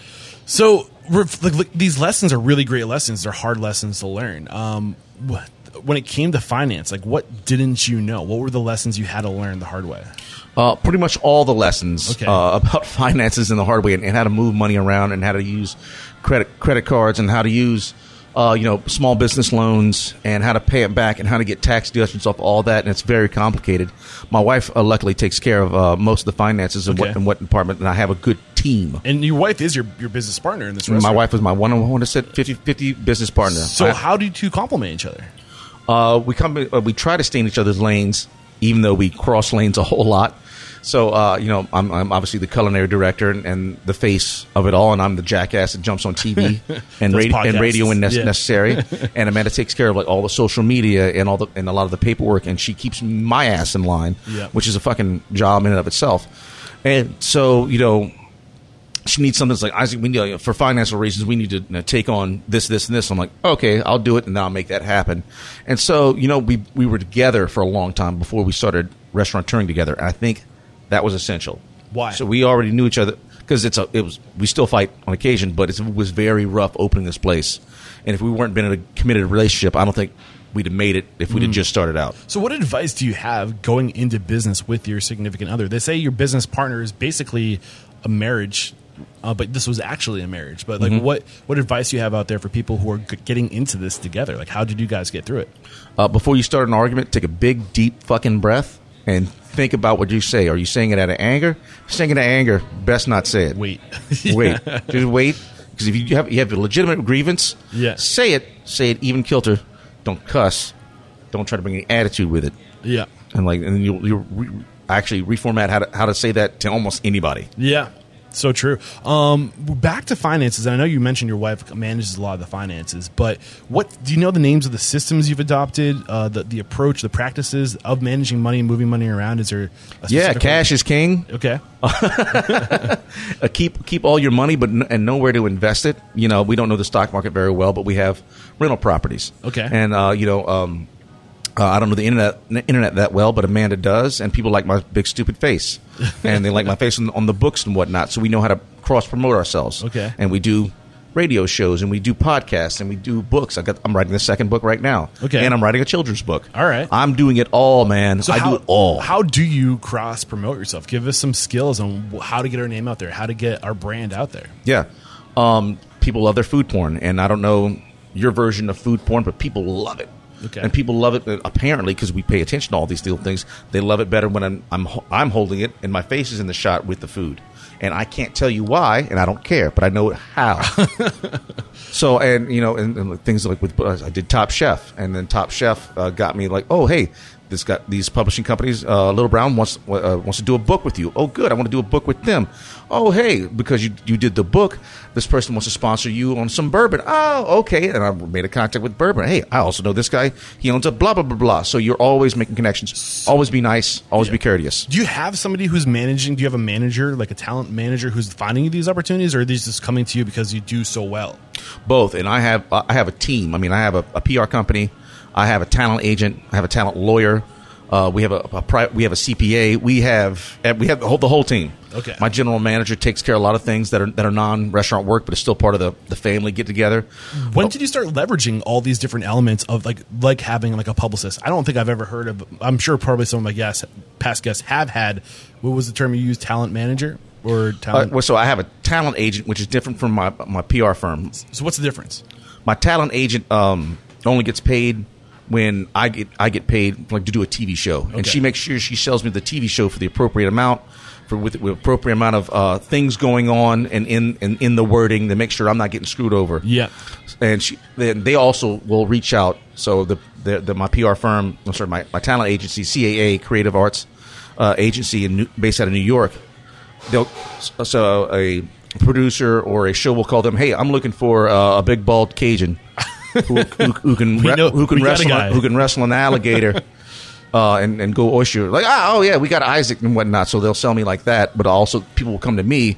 So like, like, these lessons are really great lessons. They're hard lessons to learn. Um, wh- when it came to finance, like what didn't you know? What were the lessons you had to learn the hard way? Uh, pretty much all the lessons Okay. uh, (laughs) about finances in the hard way and, and how to move money around and how to use credit credit cards and how to use uh, you know small business loans and how to pay it back and how to get tax deductions off all that and it's very complicated. My wife uh, luckily takes care of uh, most of the finances and Okay. what in what department and I have a good team. And your wife is your, your business partner in this room. My wife was my one on one 50 50 business partner. So I- how do you two complement each other? Uh, we come. Uh, we try to stay in each other's lanes, even though we cross lanes a whole lot. So uh, you know, I'm, I'm obviously the culinary director and, and the face of it all, and I'm the jackass that jumps on TV (laughs) and, radio, and radio when nec- Yeah. necessary. (laughs) and Amanda takes care of like all the social media and all the and a lot of the paperwork, and she keeps my ass in line, Yeah. which is a fucking job in and of itself. And so you know, she needs something that's like Isaac. We need for financial reasons. We need to you know, take on this, this, and this. I'm like, okay, I'll do it, and I'll make that happen. And so, you know, we we were together for a long time before we started restaurant touring together. And I think that was essential. Why? So we already knew each other because it's a. It was we still fight on occasion, but it's, it was very rough opening this place. And if we weren't been in a committed relationship, I don't think we'd have made it if we'd have mm. just started out. So what advice do you have going into business with your significant other? They say your business partner is basically a marriage, uh, but this was actually a marriage. But like, what what advice do you have out there for people who are g- getting into this together? Like, how did you guys get through it? uh, before you start an argument, take a big, deep fucking breath and think about what you say. Are you saying it out of anger? Saying it out of anger, best not say it. Wait, (laughs) wait, (laughs) just wait. Because if you have you have a legitimate grievance, Yeah. say it. Say it even kilter. Don't cuss. Don't try to bring any attitude with it. yeah, And like, and you'll, you'll re- actually reformat how to how to say that to almost anybody. yeah. So true. Um, back to finances. I know you mentioned your wife manages a lot of the finances, but what do you know the names of the systems you've adopted, uh, the the approach, the practices of managing money and moving money around? Is there? A Yeah, cash is king. Okay. (laughs) uh, keep keep all your money, but n- and know where to invest it. You know, we don't know the stock market very well, but we have rental properties. Okay. and uh, you know, um, uh, I don't know the internet internet that well, but Amanda does, and people like my big stupid face, (laughs) and they like my face on, on the books and whatnot. So we know how to cross promote ourselves. Okay. and we do radio shows and we do podcasts and we do books. I got I'm writing the second book right now. Okay. and I'm writing a children's book. All right. I'm doing it all, man. So I how, do it all. How do you cross promote yourself? Give us some skills on how to get our name out there, how to get our brand out there. Yeah. Um, people love their food porn, and I don't know your version of food porn, but people love it. Okay. And people love it uh, apparently because we pay attention to all these little things. They love it better when I'm I'm I'm holding it and my face is in the shot with the food, and I can't tell you why, and I don't care, but I know how. (laughs) so and you know and, and things like with uh, I did Top Chef, and then Top Chef uh, got me like, oh hey, this got these publishing companies. Uh, Little Brown wants uh, wants to do a book with you. Oh good, I want to do a book with them. Oh hey, because you you did the book, this person wants to sponsor you on some bourbon. Oh okay, and I made a contact with bourbon. Hey, I also know this guy. He owns a blah blah blah blah. So you're always making connections. Always be nice. Always be courteous. Do you have somebody who's managing? Do you have a manager, like a talent manager, who's finding you these opportunities, or are these just coming to you because you do so well? both and i have i have a team i mean i have a, a pr company i have a talent agent i have a talent lawyer uh, we have a, a pri- we have a cpa we have we have the whole, the whole team Okay. my general manager takes care of a lot of things that are that are non-restaurant work but it's still part of the, the family get together When did you start leveraging all these different elements of like like having like a publicist? I don't think I've ever heard of. I'm sure probably some of my guests, past guests, have had. What was the term you used? Talent manager or uh, talent? well, so i have a talent agent which is different from my my pr firm so what's the difference? my talent agent um, only gets paid when I get I get paid like to do a TV show, and she makes sure she sells me the TV show for the appropriate amount, for with, with appropriate amount of uh, things going on, and in and in the wording to make sure I'm not getting screwed over. Yeah. and she then they also will reach out. So the the, the my PR firm, I'm sorry, my, my talent agency, CAA Creative Arts uh, Agency, in New, based out of New York. They'll so a producer or a show will call them. Hey, I'm looking for uh, a big bald Cajun who, who, who can re- know- who can we got a wrestle who can wrestle an alligator. (laughs) Uh, and, and go oyster like ah, oh yeah we got Isaac and whatnot so they'll sell me like that but also people will come to me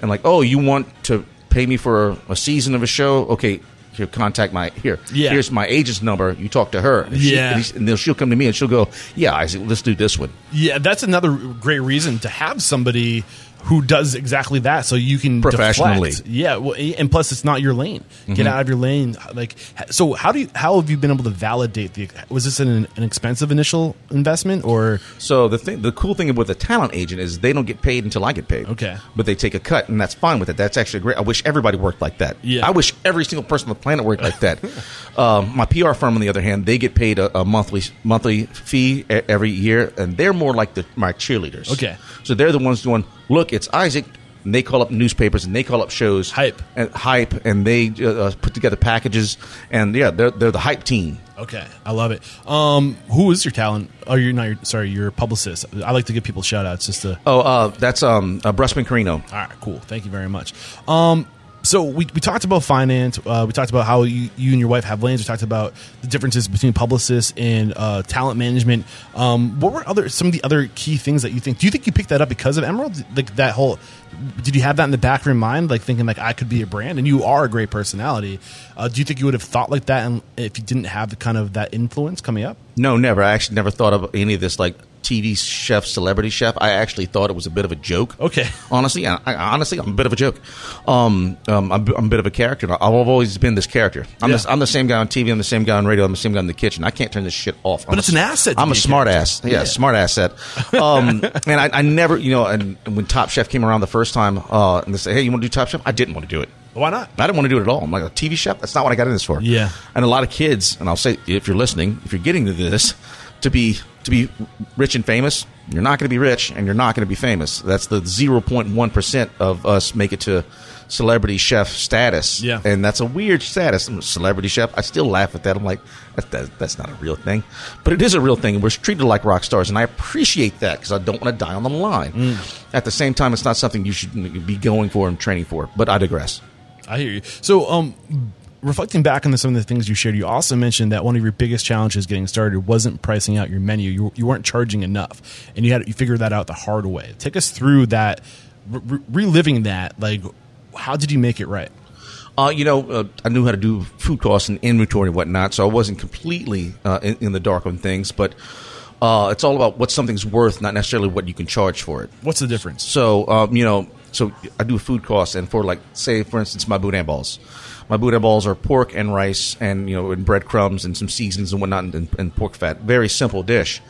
and like oh you want to pay me for a, a season of a show okay here contact my here Yeah. here's my agent's number you talk to her and she- Yeah. and, and then she'll come to me and she'll go yeah Isaac let's do this one Yeah, that's another great reason to have somebody who does exactly that, so you can Professionally. deflect. Yeah, well, and plus it's not your lane. Get out of your lane. Like, so how do you? How have you been able to validate the? Was this an, an expensive initial investment or? So the thing, the cool thing with a talent agent is they don't get paid until I get paid. Okay. but they take a cut, and that's fine with it. That's actually great. I wish everybody worked like that. Yeah. I wish every single person on the planet worked like that. (laughs) um, my PR firm, on the other hand, they get paid a, a monthly monthly fee every year, and they're more like the my cheerleaders. Okay. so they're the ones doing. Look, it's Isaac. And they call up newspapers and they call up shows, Hype. and hype, and they uh, put together packages, and yeah, they're they're the hype team. Okay, I love it. Um, who is your talent? Oh, you're not. Your, sorry, your publicist. I like to give people shout outs just to. Oh, uh, that's um, uh, Brustman Carrino. All right, cool. Thank you very much. Um, so we, we talked about finance. Uh, we talked about how you, you and your wife have lanes. We talked about the differences between publicists and uh, talent management. Um, what were other some of the other key things that you think? Do you think you picked that up because of Emeril? Like that whole? Did you have that in the back of your mind, like thinking like I could be a brand? And you are a great personality. Uh, do you think you would have thought like that, and if you didn't have the kind of that influence coming up? No, never. I actually never thought of any of this like TV chef, celebrity chef. I actually thought it was a bit of a joke. Okay. Honestly, I, I, honestly, I'm a bit of a joke. Um, um, I'm, I'm a bit of a character. I've always been this character. I'm, Yeah. the, I'm the same guy on TV. I'm the same guy on radio. I'm the same guy in the kitchen. I can't turn this shit off. But it's an asset I'm a a smart character. ass. Yeah, Yeah. smart asset. Um, (laughs) and I, I never, you know, and when Top Chef came around the first time, uh, and they say, "Hey, you want to do Top Chef?" I didn't want to do it. Why not? I didn't want to do it at all. I'm like a TV chef. That's not what I got in this for. Yeah. And a lot of kids, and I'll say if you're listening, if you're getting to this, to be to be rich and famous, you're not going to be rich and you're not going to be famous. That's the 0.1% of us make it to celebrity chef status. Yeah. And that's a weird status. I'm a celebrity chef. I still laugh at that. I'm like, that, that, that's not a real thing. But it is a real thing. And we're treated like rock stars. And I appreciate that because I don't want to die on the line. At the same time, it's not something you should be going for and training for. But I digress. I hear you. So, um, reflecting back on the, some of the things you shared, you also mentioned that one of your biggest challenges getting started wasn't pricing out your menu. You, you weren't charging enough, and you had you figured that out the hard way. Take us through that, re- reliving that. Like, how did you make it right? Uh, you know, uh, I knew how to do food costs and inventory and whatnot, so I wasn't completely uh, in, in the dark on things. But uh, it's all about what something's worth, not necessarily what you can charge for it. What's the difference? So, um, you know, so I do food costs, and for like, say, for instance, my boudin balls. My boudin balls are pork and rice, and you know, and breadcrumbs and some seasonings and whatnot, and, and pork fat. Very simple dish,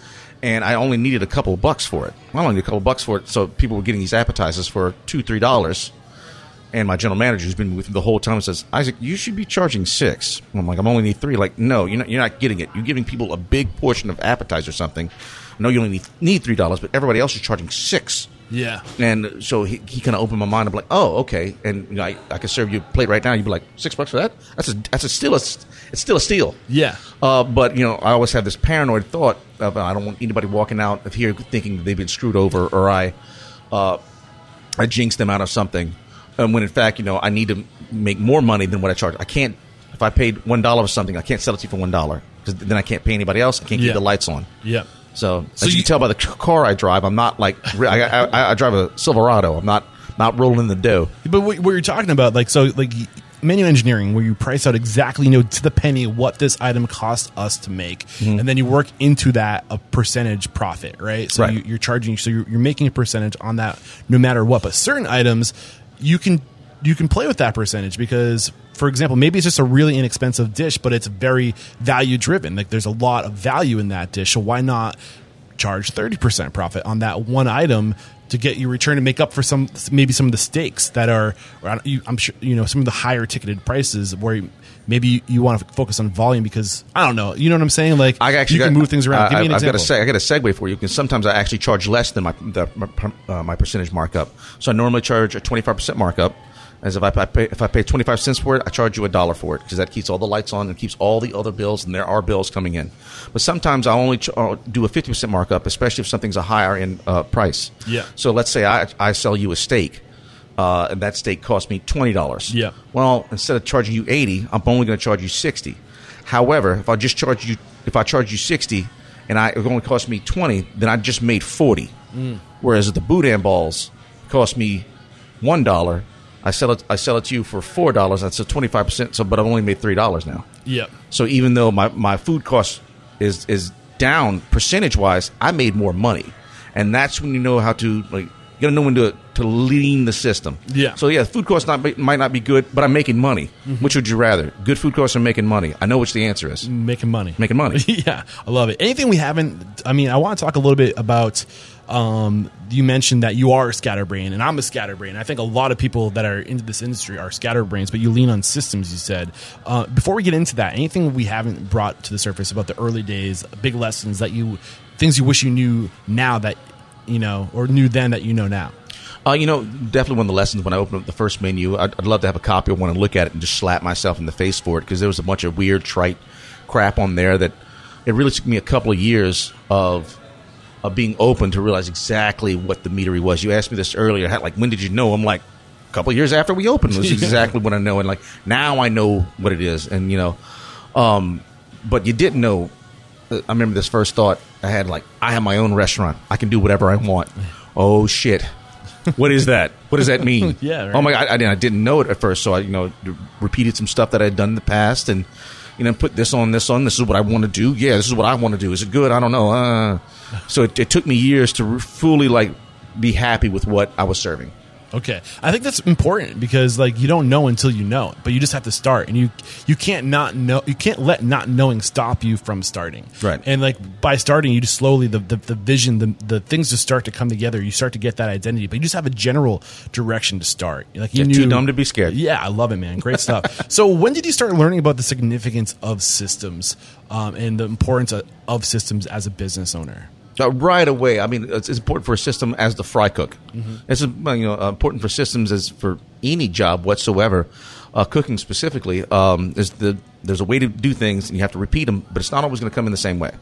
and I only needed a couple bucks for it. I only needed a couple bucks for it, so people were getting these appetizers for two, three dollars. And my general manager, who's been with me the whole time, says, "Isaac, you should be charging six. I'm like, "I'm only need three. Like, no, you're not. You're not getting it. You're giving people a big portion of appetizer or something. No, you only need three dollars, but everybody else is charging six. Yeah, And so he, he kind of opened my mind. I'm like, oh, okay. And you know, I, I can serve you a plate right now. You'd be like, six bucks for that? That's a that's a still a it's still a steal. yeah, Uh, but you know, I always have this paranoid thought of I don't want anybody walking out of here thinking they've been screwed over or I, uh, I jinxed them out of something. And when in fact, you know, I need to make more money than what I charge. I can't. If I paid one dollar for something, I can't sell it to you for one dollar because then I can't pay anybody else. I can't Yeah. keep the lights on. yeah. So, So as you, you- can tell by the car I drive, I'm not like I, I, I, drive a Silverado. I'm not not rolling in the dough. But what, what you're talking about, like, so, like, menu engineering, where you price out exactly, you know, to the penny what this item cost us to make, mm-hmm. and then you work into that a percentage profit, right? So Right. You, you're charging, so you're, you're making a percentage on that no matter what. But certain items, you can you can play with that percentage because, for example, maybe it's just a really inexpensive dish, but it's very value driven. Like, there's a lot of value in that dish, so why not? charge 30% profit on that one item to get your return and make up for some maybe some of the steaks that are I don't- you- I'm sure you know some of the higher ticketed prices where maybe you, you want to focus on volume because I don't know you know what I'm saying like I actually you can move things around I- give me an I've got a seg- I got a segue for you because sometimes I actually charge less than my the, my, uh, my percentage markup. So I normally charge a 25 percent markup. As if I, I pay, if I pay 25 cents for it, I charge you a dollar for it because that keeps all the lights on and keeps all the other bills, and there are bills coming in. But sometimes I only ch- do a 50 percent markup, especially if something's a higher in uh, price. Yeah. So let's say I, I sell you a steak, uh, and that steak cost me twenty dollars. Yeah. Well, instead of charging you eighty, I'm only going to charge you sixty. However, if I just charge you, if I charge you sixty, and I it only cost me twenty, then I just made forty. Mm. Whereas if the boudin balls cost me one dollar, I sell it. I sell it to you for four dollars. That's a twenty five percent. So, but I've only made three dollars now. yeah So even though my, my food cost is is down percentage wise, I made more money, and that's when you know how to like you gotta know when to to lean the system. Yeah. So yeah, food costs not be- might not be good, but I'm making money. Mm-hmm. Which would you rather? Good food costs or making money? I know which the answer is. making money Making money. (laughs) yeah I love it anything we haven't I mean I want to talk a little bit about um, you mentioned that you are a scatterbrain and I'm a scatterbrain. I think a lot of people that are into this industry are scatterbrains but you lean on systems you said. Uh, before we get into that anything we haven't brought to the surface about the early days big lessons that you things you wish you knew now that you know or knew then that you know now? Uh, you know, definitely one of the lessons when I opened up the first menu, I'd, I'd love to have a copy of one and look at it and just slap myself in the face for it because there was a bunch of weird, trite crap on there that it really took me a couple of years of of being open to realize exactly what the meatery was. You asked me this earlier, how- like when did you know? I'm like, a couple of years after we opened was (laughs) exactly what I know, and like now I know what it is, and you know, um, but you didn't know. uh, I remember this first thought I had like, I have my own restaurant. I can do whatever I want. Oh shit. what is that? What does that (laughs) mean? Yeah, right. Oh my god! I, I didn't know it at first, so I, you know, repeated some stuff that I had done in the past, and you know, put this on, this on. This is what I want to do. Yeah, this is what I want to do. Is it good? I don't know. Uh, so it, it took me years to fully like be happy with what I was serving. Okay, I think that's important because like you don't know until you know, but you just have to start, and you you can't not know. You can't let not knowing stop you from starting. Right. And like by starting, you just slowly the the, the vision, the the things just start to come together. You start to get that identity, but you just have a general direction to start. Like you knew, too dumb to be scared. Yeah, I love it, man. Great stuff. (laughs) so when did you start learning about the significance of systems um, and the importance of, of systems as a business owner? Uh, right away. I mean, it's, it's important for a system as the fry cook. It's uh, you know uh, important for systems as for any job whatsoever. Uh, cooking specifically, um, is the there's a way to do things, and you have to repeat them, but it's not always going to come in the same way.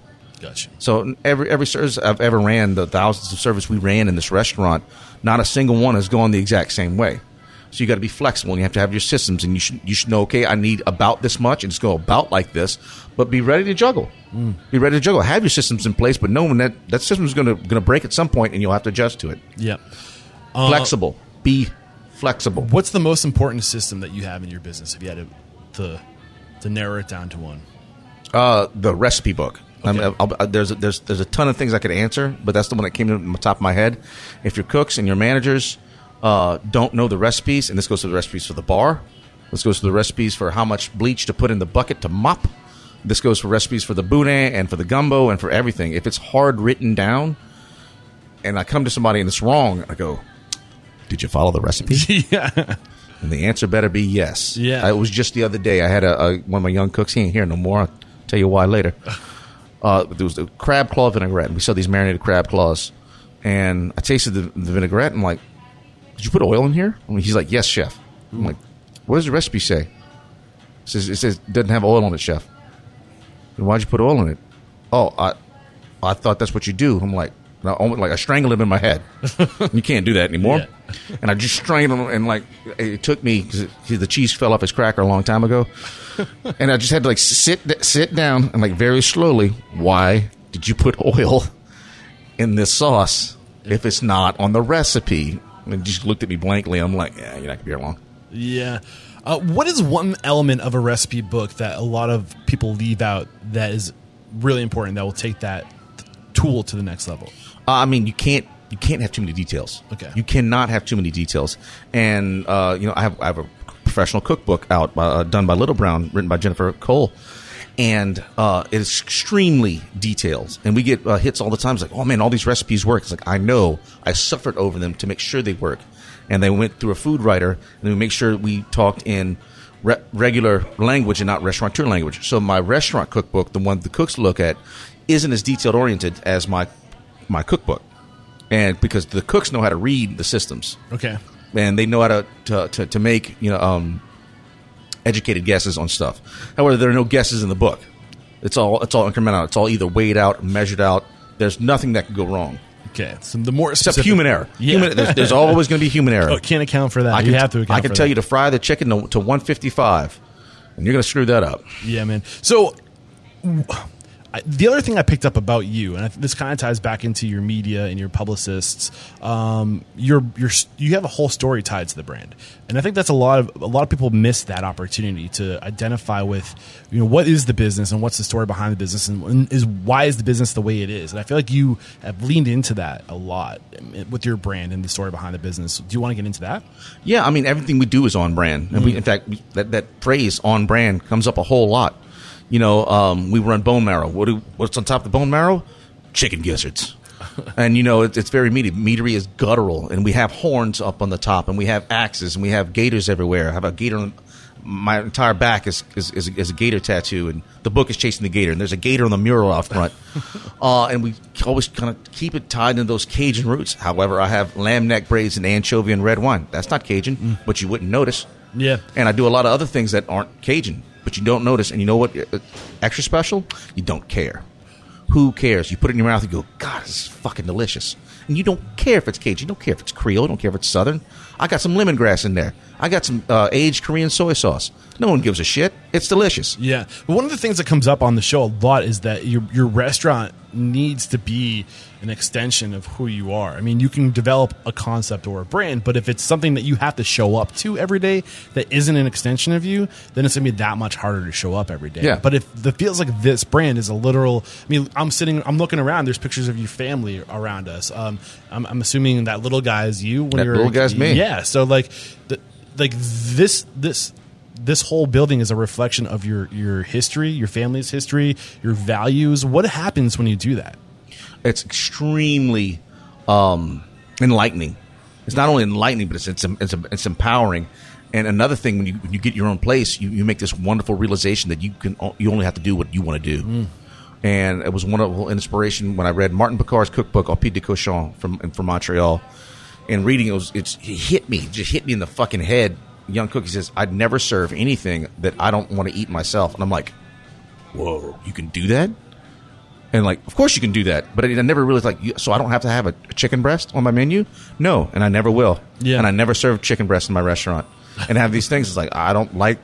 Gotcha. So every every service I've ever ran, the thousands of service we ran in this restaurant, not a single one has gone the exact same way. So you got to be flexible, and you have to have your systems, and you should you should know, okay, I need about this much, and just go about like this, but be ready to juggle. Be ready to juggle. Have your systems in place, but knowing that that system is going to going to break at some point, and you'll have to adjust to it. Yeah. flexible. Be flexible. What's the most important system that you have in your business? If you had to to, to narrow it down to one. Uh, the recipe book. I mean, Okay. I'll, there's a, there's there's a ton of things I could answer, but that's the one that came to the top of my head. If your cooks and your managers uh, don't know the recipes, and this goes to the recipes for the bar, this goes to the recipes for how much bleach to put in the bucket to mop. This goes for recipes for the boudin and for the gumbo and for everything. If it's hard written down, and I come to somebody and it's wrong, I go, "Did you follow the recipe?" (laughs) yeah. And the answer better be yes. Yeah. It was just the other day. I had a, a one of my young cooks. He ain't here no more. I'll tell you why later. (laughs) Uh, there was the crab claw vinaigrette. And we saw these marinated crab claws. And I tasted the, the vinaigrette. And I'm like, did you put oil in here? I mean, he's like, yes, chef. I'm like, what does the recipe say? It says it says it doesn't have oil on it, chef. Then why'd you put oil in it? Oh, I I thought that's what you do. I'm like, no, almost like I strangled him in my head. (laughs) you can't do that anymore. Yeah. And I just strangled him, and like it took me because the cheese fell off his cracker a long time ago, (laughs) and I just had to like sit sit down and like very slowly. Why did you put (laughs) oil in this sauce if it's not on the recipe? And just looked at me blankly. I'm like, yeah, you're not gonna be here long. Yeah. Uh, what is one element of a recipe book that a lot of people leave out that is really important that will take that tool to the next level? Uh, I mean, you can't you can't have too many details. Okay. you cannot have too many details. And uh, you know, I have I have a professional cookbook out uh, done by Little Brown, written by Jennifer Cole, and uh, it is extremely detailed. And we get uh, hits all the time. It's like, oh man, all these recipes work. It's like I know I suffered over them to make sure they work. And they went through a food writer, and we make sure we talked in re- regular language and not restaurateur language. So my restaurant cookbook, the one the cooks look at, isn't as detailed oriented as my my cookbook, and because the cooks know how to read the systems Okay. and they know how to to, to, to make you know um, educated guesses on stuff. However, there are no guesses in the book. It's all it's all incremental. It's all either weighed out, measured out. There's nothing that can go wrong Okay. So the more except specific- human error. Yeah. Human, there's, there's always going to be human error. (laughs) Oh, can't account for that. I you can, have to. Account I can tell that. you to fry the chicken to, to 155, and you're going to screw that up. Yeah, man. So I, the other thing I picked up about you, and I, this kind of ties back into your media and your publicists, um, you're, you're, you have a whole story tied to the brand, and I think that's a lot of a lot of people miss that opportunity to identify with, you know, what is the business and what's the story behind the business, and, and is why is the business the way it is, and I feel like you have leaned into that a lot with your brand and the story behind the business. Do you want to get into that? Yeah, I mean everything we do is on brand, and we, in fact, we, that that phrase "on brand" comes up a whole lot. You know, um, we run bone marrow. What do, what's on top of the bone marrow? Chicken gizzards. (laughs) and you know, it, it's very meaty. Meatery is guttural, and we have horns up on the top, and we have axes, and we have gators everywhere. I have a gator. On, my entire back is is, is, is a gator tattoo, and the book is chasing the gator, and there's a gator on the mural out front. (laughs) uh, and we always kind of keep it tied into those Cajun roots. However, I have lamb neck braids and anchovy and red wine. That's not Cajun, but you wouldn't notice. Yeah. And I do a lot of other things that aren't Cajun, but you don't notice. And you know what? uh, Extra special? You don't care. Who cares? You put it in your mouth, you go, God, this is fucking delicious. And you don't care if it's Cajun. You don't care if it's Creole. You don't care if it's Southern. I got some lemongrass in there. I got some uh, aged Korean soy sauce. No one gives a shit. It's delicious. Yeah, one of the things that comes up on the show a lot is that your your restaurant needs to be an extension of who you are. I mean, you can develop a concept or a brand, but if it's something that you have to show up to every day that isn't an extension of you, then it's going to be that much harder to show up every day. Yeah. But if the feels like this brand is a literal, I mean, I'm sitting, I'm looking around. There's pictures of your family around us. Um, I'm, I'm assuming that little guy is you. When That you're little guy's me. Yeah. So like, the, like this, this. This whole building is a reflection of your your history, your family's history, your values. What happens when you do that? It's extremely um, enlightening. It's not only enlightening, but it's it's, it's it's empowering. And another thing, when you when you get your own place, you, you make this wonderful realization that you can you only have to do what you want to do. And it was wonderful inspiration when I read Martin Picard's cookbook, Au Pied de Cochon, from from Montreal. And reading it was it's it hit me, just hit me in the fucking head. Young cook, he says, "I'd never serve anything that I don't want to eat myself." And I'm like, "Whoa, you can do that?" And like, of course you can do that, but I, I never really like. So I don't have to have a, chicken breast on my menu. No, and I never will. Yeah. and I never serve chicken breast in my restaurant. And have these things. It's like I don't like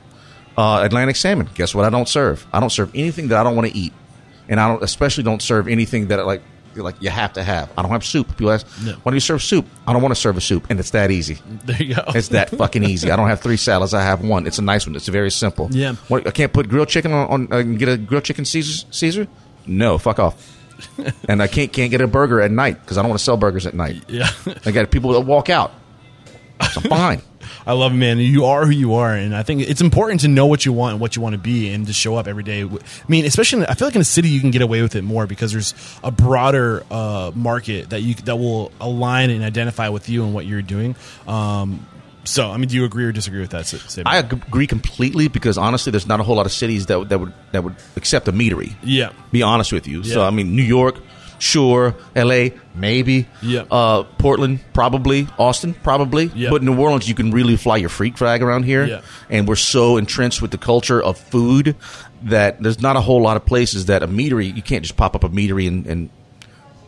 uh, Atlantic salmon. Guess what? I don't serve. I don't serve anything that I don't want to eat, and I don't especially don't serve anything that like like you have to have. I don't have soup. People ask, No. "Why do you serve soup?" I don't want to serve a soup, and it's that easy. There you go. (laughs) It's that fucking easy. I don't have three salads. I have one. It's a nice one. It's very simple. Yeah. What, I can't put grilled chicken on. on uh, get a grilled chicken Caesar. Caesar? No, fuck off. (laughs) and I can't can't get a burger at night because I don't want to sell burgers at night. yeah. I got people that walk out. So fine. (laughs) I love it, man. You are who you are, and I think it's important to know what you want and what you want to be, and to show up every day. I mean, especially, in, I feel like in a city you can get away with it more because there's a broader uh, market that you that will align and identify with you and what you're doing. Um, so, I mean, do you agree or disagree with that? statement? I agree completely because honestly, there's not a whole lot of cities that would- that would that would accept a meatery. yeah, Be honest with you. So I mean, New York, sure. L.A. maybe. Yeah. Uh, Portland probably. Austin probably. Yeah. But New Orleans, you can really fly your freak flag around here. Yeah. And we're so entrenched with the culture of food that there's not a whole lot of places that a meatery you can't just pop up a meatery and, in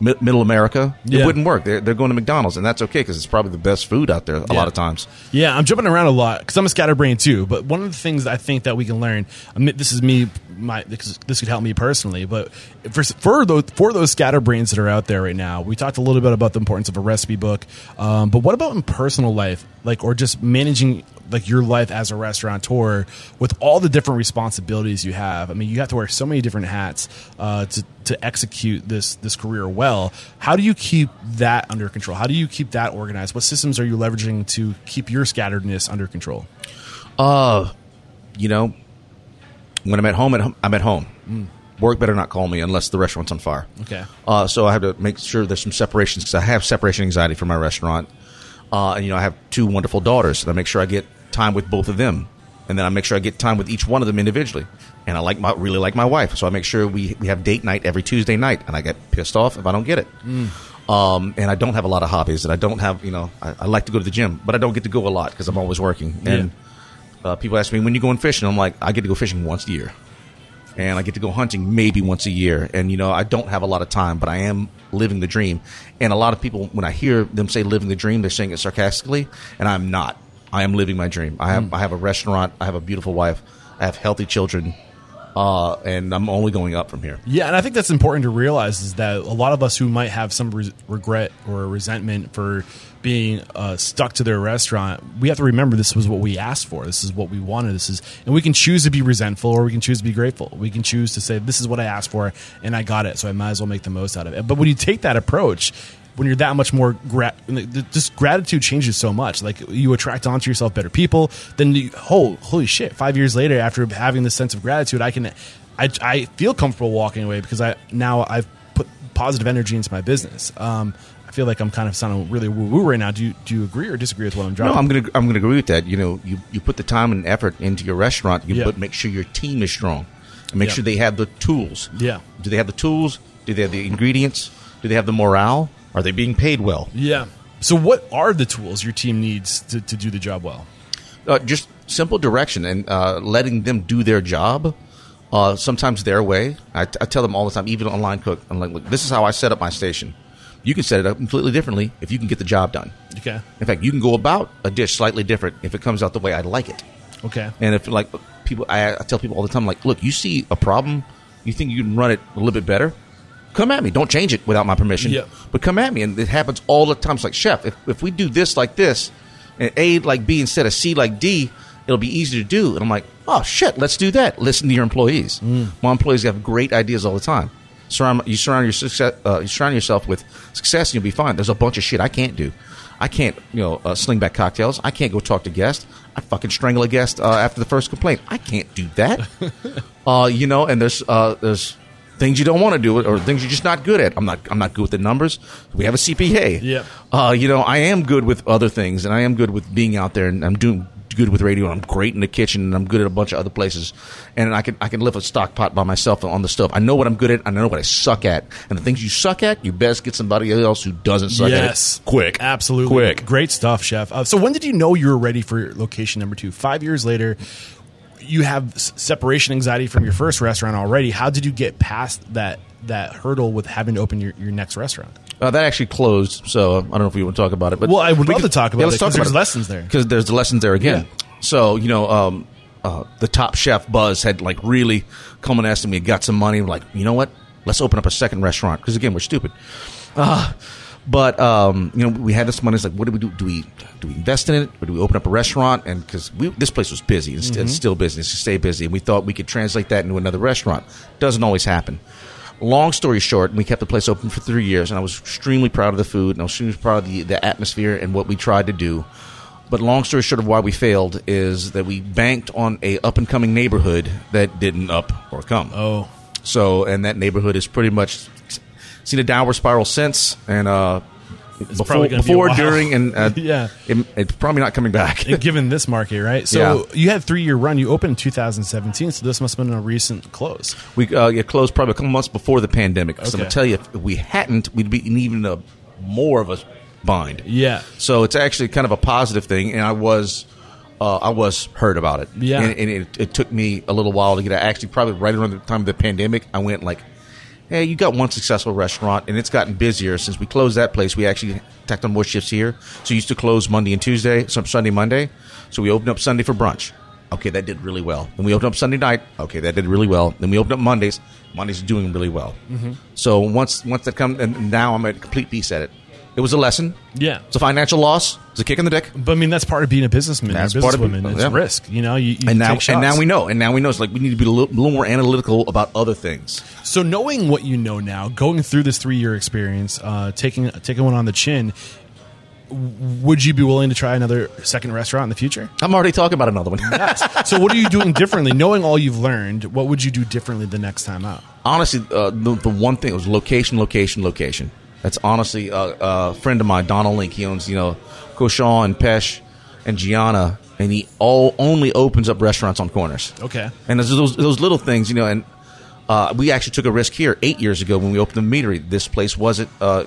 mi- Middle America, Yeah. it wouldn't work. They're, they're going to McDonald's, and that's okay because it's probably the best food out there a Yeah. lot of times. Yeah, I'm jumping around a lot because I'm a scatterbrain too. But one of the things I think that we can learn, I mean, this is me, my this, this could help me personally. But for for those for those scatterbrains that are out there right now, we talked a little bit about the importance of a recipe book. Um, but what about in personal life, like or just managing like your life as a restaurateur with all the different responsibilities you have? I mean, you have to wear so many different hats uh, to to execute this this career well. How do you keep that under control? How do you keep that organized? What systems are you leveraging to keep your scatteredness under control? Uh, you know, when I'm at home, at home I'm at home. Work better not call me unless the restaurant's on fire. Okay. Uh, so I have to make sure there's some separations because I have separation anxiety for my restaurant. Uh, and you know, I have two wonderful daughters, and I make sure I get time with both of them, and then I make sure I get time with each one of them individually. And I like my really like my wife, so I make sure we we have date night every Tuesday night, and I get pissed off if I don't get it. Um, and I don't have a lot of hobbies, and I don't have you know I, I like to go to the gym, but I don't get to go a lot because I'm always working. And uh, people ask me when you going fishing, I'm like I get to go fishing once a year and I get to go hunting maybe once a year. And you know, I don't have a lot of time, but I am living the dream. And a lot of people, when I hear them say "living the dream," they're saying it sarcastically, and I'm not. I am living my dream. I have I have a restaurant. I have a beautiful wife. I have healthy children, uh, and I'm only going up from here. Yeah, and I think that's important to realize is that a lot of us who might have some re- regret or resentment for being uh, stuck to their restaurant, we have to remember this was what we asked for. This is what we wanted. This is, and we can choose to be resentful or we can choose to be grateful. We can choose to say this is what I asked for and I got it, so I might as well make the most out of it. But when you take that approach. When you're that much more, gra- just gratitude changes so much. Like you attract onto yourself better people. Then, you, oh, holy shit! Five years later, after having this sense of gratitude, I can I, I feel comfortable walking away because I now I've put positive energy into my business. Um, I feel like I'm kind of sounding really woo woo right now. Do you do you agree or disagree with what I'm dropping? No, I'm gonna I'm gonna agree with that. You know, you, you put the time and effort into your restaurant. You Yeah. put make sure your team is strong, make Yeah. sure they have the tools. Yeah. Do they have the tools? Do they have the ingredients? Do they have the morale? Are they being paid well? yeah. So what are the tools your team needs to, to do the job well? Uh, just simple direction and uh, letting them do their job. Uh, sometimes their way. I, I tell them all the time, even online cook. I'm like, look, this is how I set up my station. You can set it up completely differently if you can get the job done. Okay. In fact, you can go about a dish slightly different if it comes out the way I like it. Okay. And if like people, I, I tell people all the time, like, look, you see a problem, you think you can run it a little bit better, come at me. Don't change it without my permission. Yep. But come at me, and it happens all the time. It's like chef, if if we do this like this, and A like B instead of C like D, it'll be easy to do. And I'm like, oh shit, let's do that. Listen to your employees. My employees have great ideas all the time. Surround you surround your success, uh, you surround yourself with success, and you'll be fine. There's a bunch of shit I can't do. I can't, you know, uh, sling back cocktails. I can't go talk to guests. I fucking strangle a guest uh, after the first complaint. I can't do that. (laughs) uh, you know, and there's uh, there's things you don't want to do or things you're just not good at. I'm not I'm not good with the numbers. We have a CPA. Yep. Uh, you know, I am good with other things, and I am good with being out there, and I'm doing good with radio, and I'm great in the kitchen, and I'm good at a bunch of other places, and I can I can lift a stock pot by myself on the stove. I know what I'm good at. I know what I suck at, and the things you suck at, you best get somebody else who doesn't suck yes, at it. Quick, absolutely, quick. great stuff, chef. Uh, so when did you know you were ready for location number two? Five years later, you have separation anxiety from your first restaurant already. How did you get past that that hurdle with having to open your, your next restaurant? Uh, that actually closed, so uh, I don't know if we want to talk about it. But Well, I would we love could- to talk about yeah, it, let's talk 'cause about there's it. lessons there. because there's the lessons there again. Yeah. So you know, um, uh, the top chef Buzz had like really come and asked me, got some money, like you know what, let's open up a second restaurant because again we're stupid. Uh, but um, you know, we had this money. It's like, what do we do? Do we do we invest in it, or do we open up a restaurant? And because this place was busy, it's, Mm-hmm. it's still busy, it's stay busy, and we thought we could translate that into another restaurant. Doesn't always happen. Long story short, we kept the place open for three years, and I was extremely proud of the food, and I was extremely proud of the, the atmosphere and what we tried to do. But long story short of why we failed is that we banked on a up and coming neighborhood that didn't up or come. Oh, So, and that neighborhood is pretty much seen a downward spiral since, and uh, before, probably gonna be a before while. during, and (laughs) uh, Yeah. it, it's probably not coming back. given this market, right? So Yeah. you had three year run. You opened in 2017, so this must have been a recent close. we uh, it closed probably a couple months before the pandemic. So I'm gonna tell you, if we hadn't, we'd be in even a more of a bind. Yeah. So it's actually kind of a positive thing, and I was. Uh, I was hurt about it, Yeah. and, and it, it took me a little while to get. Actually, probably right around the time of the pandemic, I went like, "Hey, you got one successful restaurant, and it's gotten busier since we closed that place. We actually tacked on more shifts here. So we used to close Monday and Tuesday, some Sunday, Monday. So we opened up Sunday for brunch. Okay, that did really well. Then we opened up Sunday night. Okay, that did really well. Then we opened up Mondays. Mondays are doing really well. Mm-hmm. So once once that comes, and now I'm at a complete peace at it. It was a lesson. Yeah. It's a financial loss. It's a kick in the dick. But I mean, that's part of being a businessman That's part of it, It's yeah. risk. You know, you, you And now, and now we know. And now we know. It's like we need to be a little, little more analytical about other things. So knowing what you know now, going through this three year experience, uh, taking taking one on the chin, would you be willing to try another second restaurant in the future? I'm already talking about another one. (laughs) so what are you doing differently? Knowing all you've learned, what would you do differently the next time out? honestly, uh, the, the one thing was location, location, location. That's honestly uh, a friend of mine, Donald Link. He owns, you know, Cochon and Peche and Gianna, and he all only opens up restaurants on corners. Okay. And there's those those little things, you know. And uh, we actually took a risk here eight years ago when we opened the meatery. This place wasn't uh,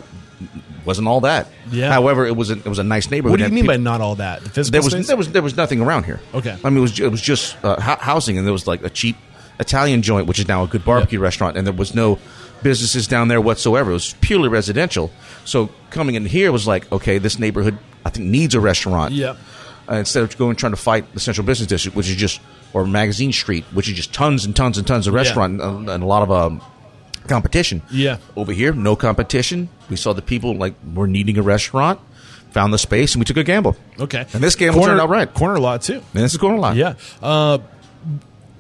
wasn't all that. Yeah. However, it was a, it was a nice neighborhood. What do you mean by not all that? The physical there was space? there was there was nothing around here. Okay. I mean, it was it was just uh, housing, and there was like a cheap Italian joint, which is now a good barbecue restaurant, and there was no businesses down there whatsoever. It was purely residential. So coming in here was like, okay, this neighborhood I think needs a restaurant. Yep. Uh, instead of going trying to fight the central business district, which is just or Magazine Street, which is just tons and tons and tons of Yeah. restaurant and, and a lot of um, competition. Yeah. Over here, no competition. We saw the people like were needing a restaurant, found the space, and we took a gamble. Okay. And this gamble corner, turned out right. Corner lot too. And this is corner lot. Yeah. Uh,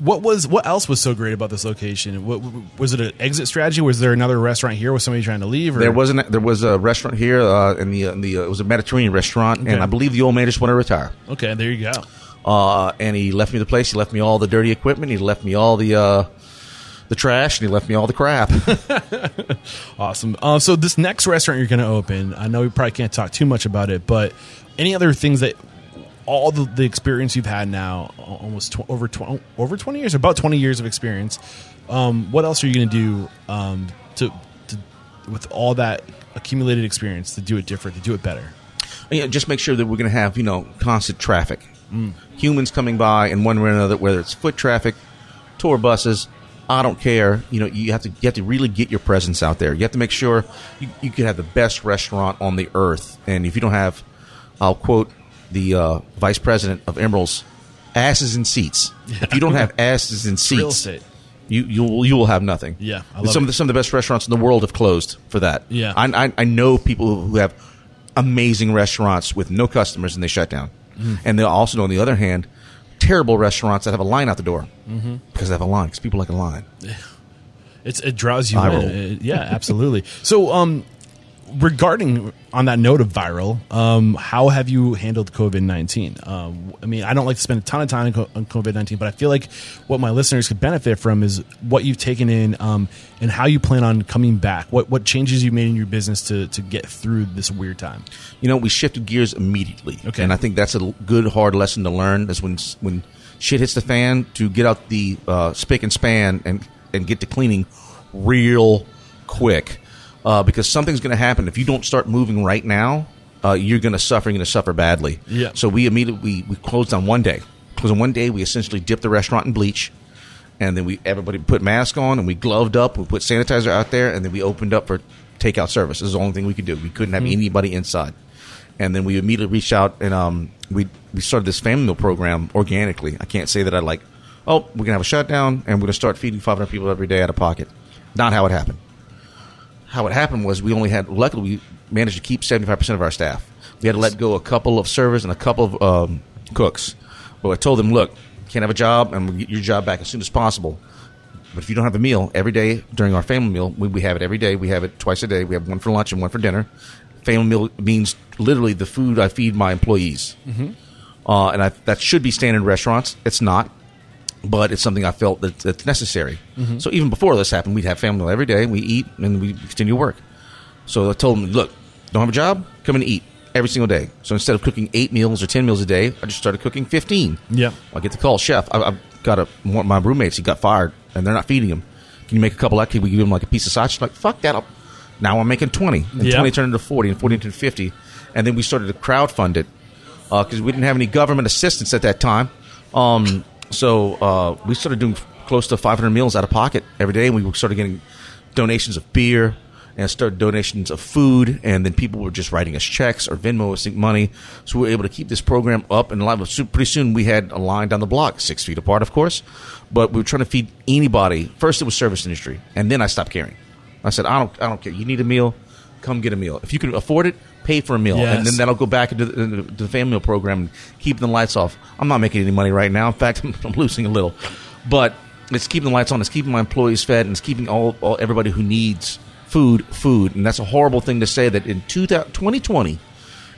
what was what else was so great about this location? What, was it an exit strategy? Was there another restaurant here? Was somebody trying to leave? Or? There wasn't. There was a restaurant here, uh, in the, in the uh, it was a Mediterranean restaurant, Okay. and I believe the old man just wanted to retire. Okay, there you go. Uh, and he left me the place. He left me all the dirty equipment. He left me all the uh, the trash, and he left me all the crap. (laughs) Awesome. Uh, so this next restaurant you're going to open, I know we probably can't talk too much about it, but any other things that all the, the experience you've had now, almost tw- over tw- over 20 years, about 20 years of experience. Um, what else are you going to do um, to, to with all that accumulated experience to do it different, to do it better? you know, just make sure that we're going to have you know constant traffic, humans coming by in one way or another, whether it's foot traffic, tour buses. I don't care. You know, you have to you have to really get your presence out there. You have to make sure you, you can have the best restaurant on the earth. And if you don't have, I'll quote the uh, vice president of Emeril's, asses in seats. If you don't have (laughs) asses in seats, estate. You you will you will have nothing. Yeah, I love some of the, some of the best restaurants in the world have closed for that. Yeah. I I, I know people who have amazing restaurants with no customers and they shut down, Mm-hmm. and they also know on the other hand, terrible restaurants that have a line out the door Mm-hmm. because they have a line because people like a line. It's it draws you in. Uh, yeah, absolutely. So, um, regarding on that note of viral, um, how have you handled COVID nineteen? Um, I mean, I don't like to spend a ton of time on COVID nineteen, but I feel like what my listeners could benefit from is what you've taken in um, and how you plan on coming back. What what changes you made in your business to to get through this weird time? you know, we shifted gears immediately. Okay. And I think that's a good, hard lesson to learn is when, when shit hits the fan to get out the uh, spick and span and, and get to cleaning real quick. Uh, because something's going to happen. If you don't start moving right now, uh, you're going to suffer. You're going to suffer badly. Yeah. So we immediately, we, we closed on one day. Closed on one day. We essentially dipped the restaurant in bleach. And then we everybody put masks on and we gloved up. We put sanitizer out there, and then we opened up for takeout service. This is the only thing we could do. We couldn't have anybody inside. And then we immediately reached out and um, we we started this family meal program organically. I can't say that I like, oh, we're gonna have a shutdown and we're gonna start feeding 500 people every day out of pocket. Not how it happened. How it happened was we only had luckily we managed to keep 75 percent of our staff. We had to let go a couple of servers and a couple of um, cooks. But I told them, look, you can't have a job and we'll get your job back as soon as possible. But if you don't have a meal every day during our family meal, we, we have it every day. We have it twice a day. We have one for lunch and one for dinner. Family meal means literally the food I feed my employees, mm-hmm. uh, and I, that should be standard restaurants. It's not, but it's something I felt that, that's necessary. So even before this happened, we'd have family every day. We eat and we continue work. So I told them, look, don't have a job, come and eat every single day. So instead of cooking eight meals or ten meals a day, I just started cooking fifteen. Yeah. I get the call, chef. I, I've got a one of my roommates. He got fired, and they're not feeding him. Can you make a couple? Like, can we give him like a piece of sausage? Like, fuck that. I'll, now I'm making twenty, and Yeah. twenty turned into forty, and forty into fifty, and then we started to crowdfund it because we didn't have any government assistance at that time. Um, so uh, we started doing close to 500 meals out of pocket every day, and we started getting donations of beer and started donations of food, and then people were just writing us checks or Venmo us money. So we were able to keep this program up and alive. Pretty soon we had a line down the block, six feet apart, of course, but we were trying to feed anybody. First it was service industry, and then I stopped caring. I said, I don't, I don't care. You need a meal, come get a meal. If you can afford it, pay for a meal, and then that'll go back into the, into the family meal program and keeping the lights off. I'm not making any money right now. In fact, I'm, (laughs) I'm losing a little, but it's keeping the lights on. It's keeping my employees fed, and it's keeping all, all everybody who needs food food. And that's a horrible thing to say that in 2020,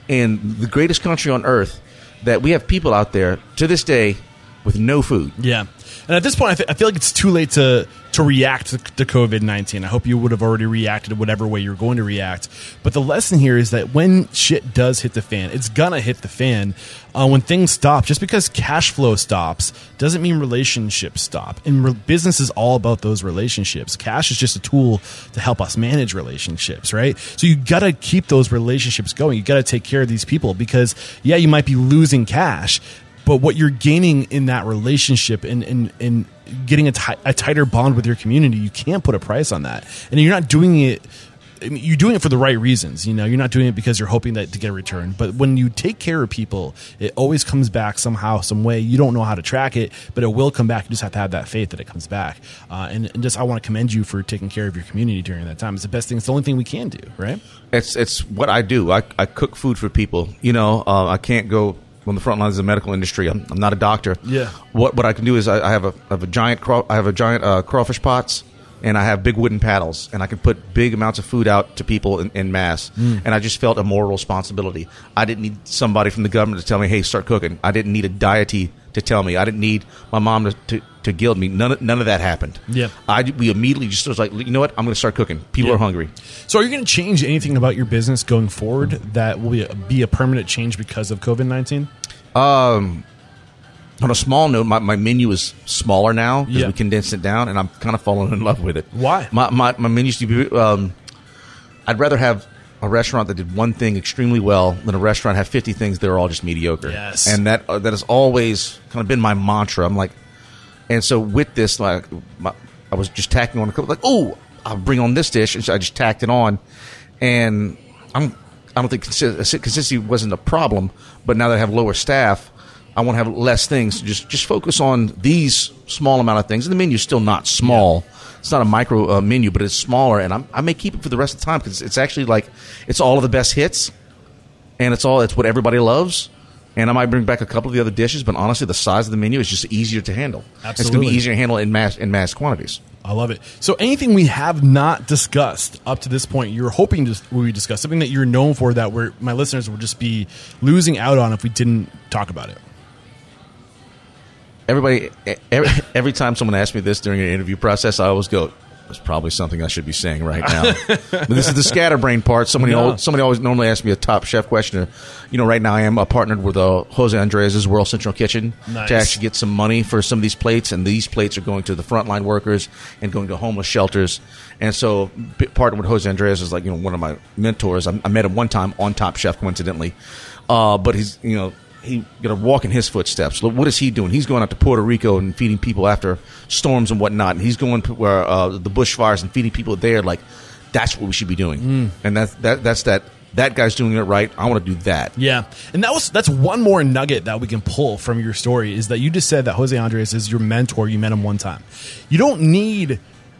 in the greatest country on earth, that we have people out there to this day with no food. Yeah, and at this point, I, th- I feel like it's too late to to react to, to COVID nineteen. I hope you would have already reacted whatever way you're going to react. But the lesson here is that when shit does hit the fan, it's gonna hit the fan. Uh, when things stop, just because cash flow stops doesn't mean relationships stop. And re- business is all about those relationships. Cash is just a tool to help us manage relationships, right? So you gotta keep those relationships going. You gotta take care of these people because yeah, you might be losing cash, but what you're gaining in that relationship and and, and getting a tighter bond with your community, you can't put a price on that. And you're not doing it. I mean, you're doing it for the right reasons. You know, you're not doing it because you're hoping that to get a return. But when you take care of people, it always comes back somehow, some way. You don't know how to track it, but it will come back. You just have to have that faith that it comes back. Uh, and, and just, I want to commend you for taking care of your community during that time. It's the best thing. It's the only thing we can do, right? It's it's what I do. I, I cook food for people. You know, uh, I can't go on the front lines of the medical industry. I'm, I'm not a doctor. Yeah. What what I can do is I, I have a I have a giant craw, I have a giant uh, crawfish pots. And I have big wooden paddles, and I can put big amounts of food out to people in, in mass. And I just felt a moral responsibility. I didn't need somebody from the government to tell me, "Hey, start cooking." I didn't need a deity to tell me. I didn't need my mom to, to, to gild me. None of, none of that happened. Yeah. I we immediately just was like, you know what? I'm going to start cooking. People Yeah. are hungry. So, are you going to change anything about your business going forward that will be a, be a permanent change because of COVID 19? Um, on a small note, my, my menu is smaller now because Yeah. we condensed it down, and I'm kind of falling in love with it. Why? My my, my menu used to be. Um, I'd rather have a restaurant that did one thing extremely well than a restaurant have 50 things that are all just mediocre. Yes. and that uh, that has always kind of been my mantra. I'm like, and so with this, like, my, I was just tacking on a couple. Like, oh, I'll bring on this dish, and so I just tacked it on, and I'm. I don't think consi- consistency wasn't a problem, but now that I have lower staff, I want to have less things. Just just focus on these small amount of things. And the menu's still not small. It's not a micro uh, menu, but it's smaller. And I'm, I may keep it for the rest of the time because it's actually like it's all of the best hits, and it's all it's what everybody loves. And I might bring back a couple of the other dishes, but honestly, the size of the menu is just easier to handle. Absolutely. It's going to be easier to handle in mass in mass quantities. I love it. So, anything we have not discussed up to this point, you're hoping to we discuss something that you're known for that we're, my listeners would just be losing out on if we didn't talk about it. Everybody every, every time someone asks me this during an interview process i always go there's probably something i should be saying right now. But (laughs) this is the scatterbrain part. Somebody No. always, somebody always normally asks me a top chef question. You know right now i am uh, partnered with uh, jose andres' world central kitchen Nice. to actually get some money for some of these plates and these plates are going to the frontline workers and going to homeless shelters. And so p- partnered with jose andres is like you know one of my mentors. I, I met him one time on top chef coincidentally. Uh, but he's you know he gonna walk in his footsteps. Look, What is he doing? He's going out to Puerto Rico and feeding people after storms and whatnot. And he's going to where uh, the bushfires and feeding people there. Like that's what we should be doing. And that's that that's that that guy's doing it right. I want to do that. Yeah, and that was that's one more nugget that we can pull from your story is that you just said that Jose Andres is your mentor. You met him one time. You don't need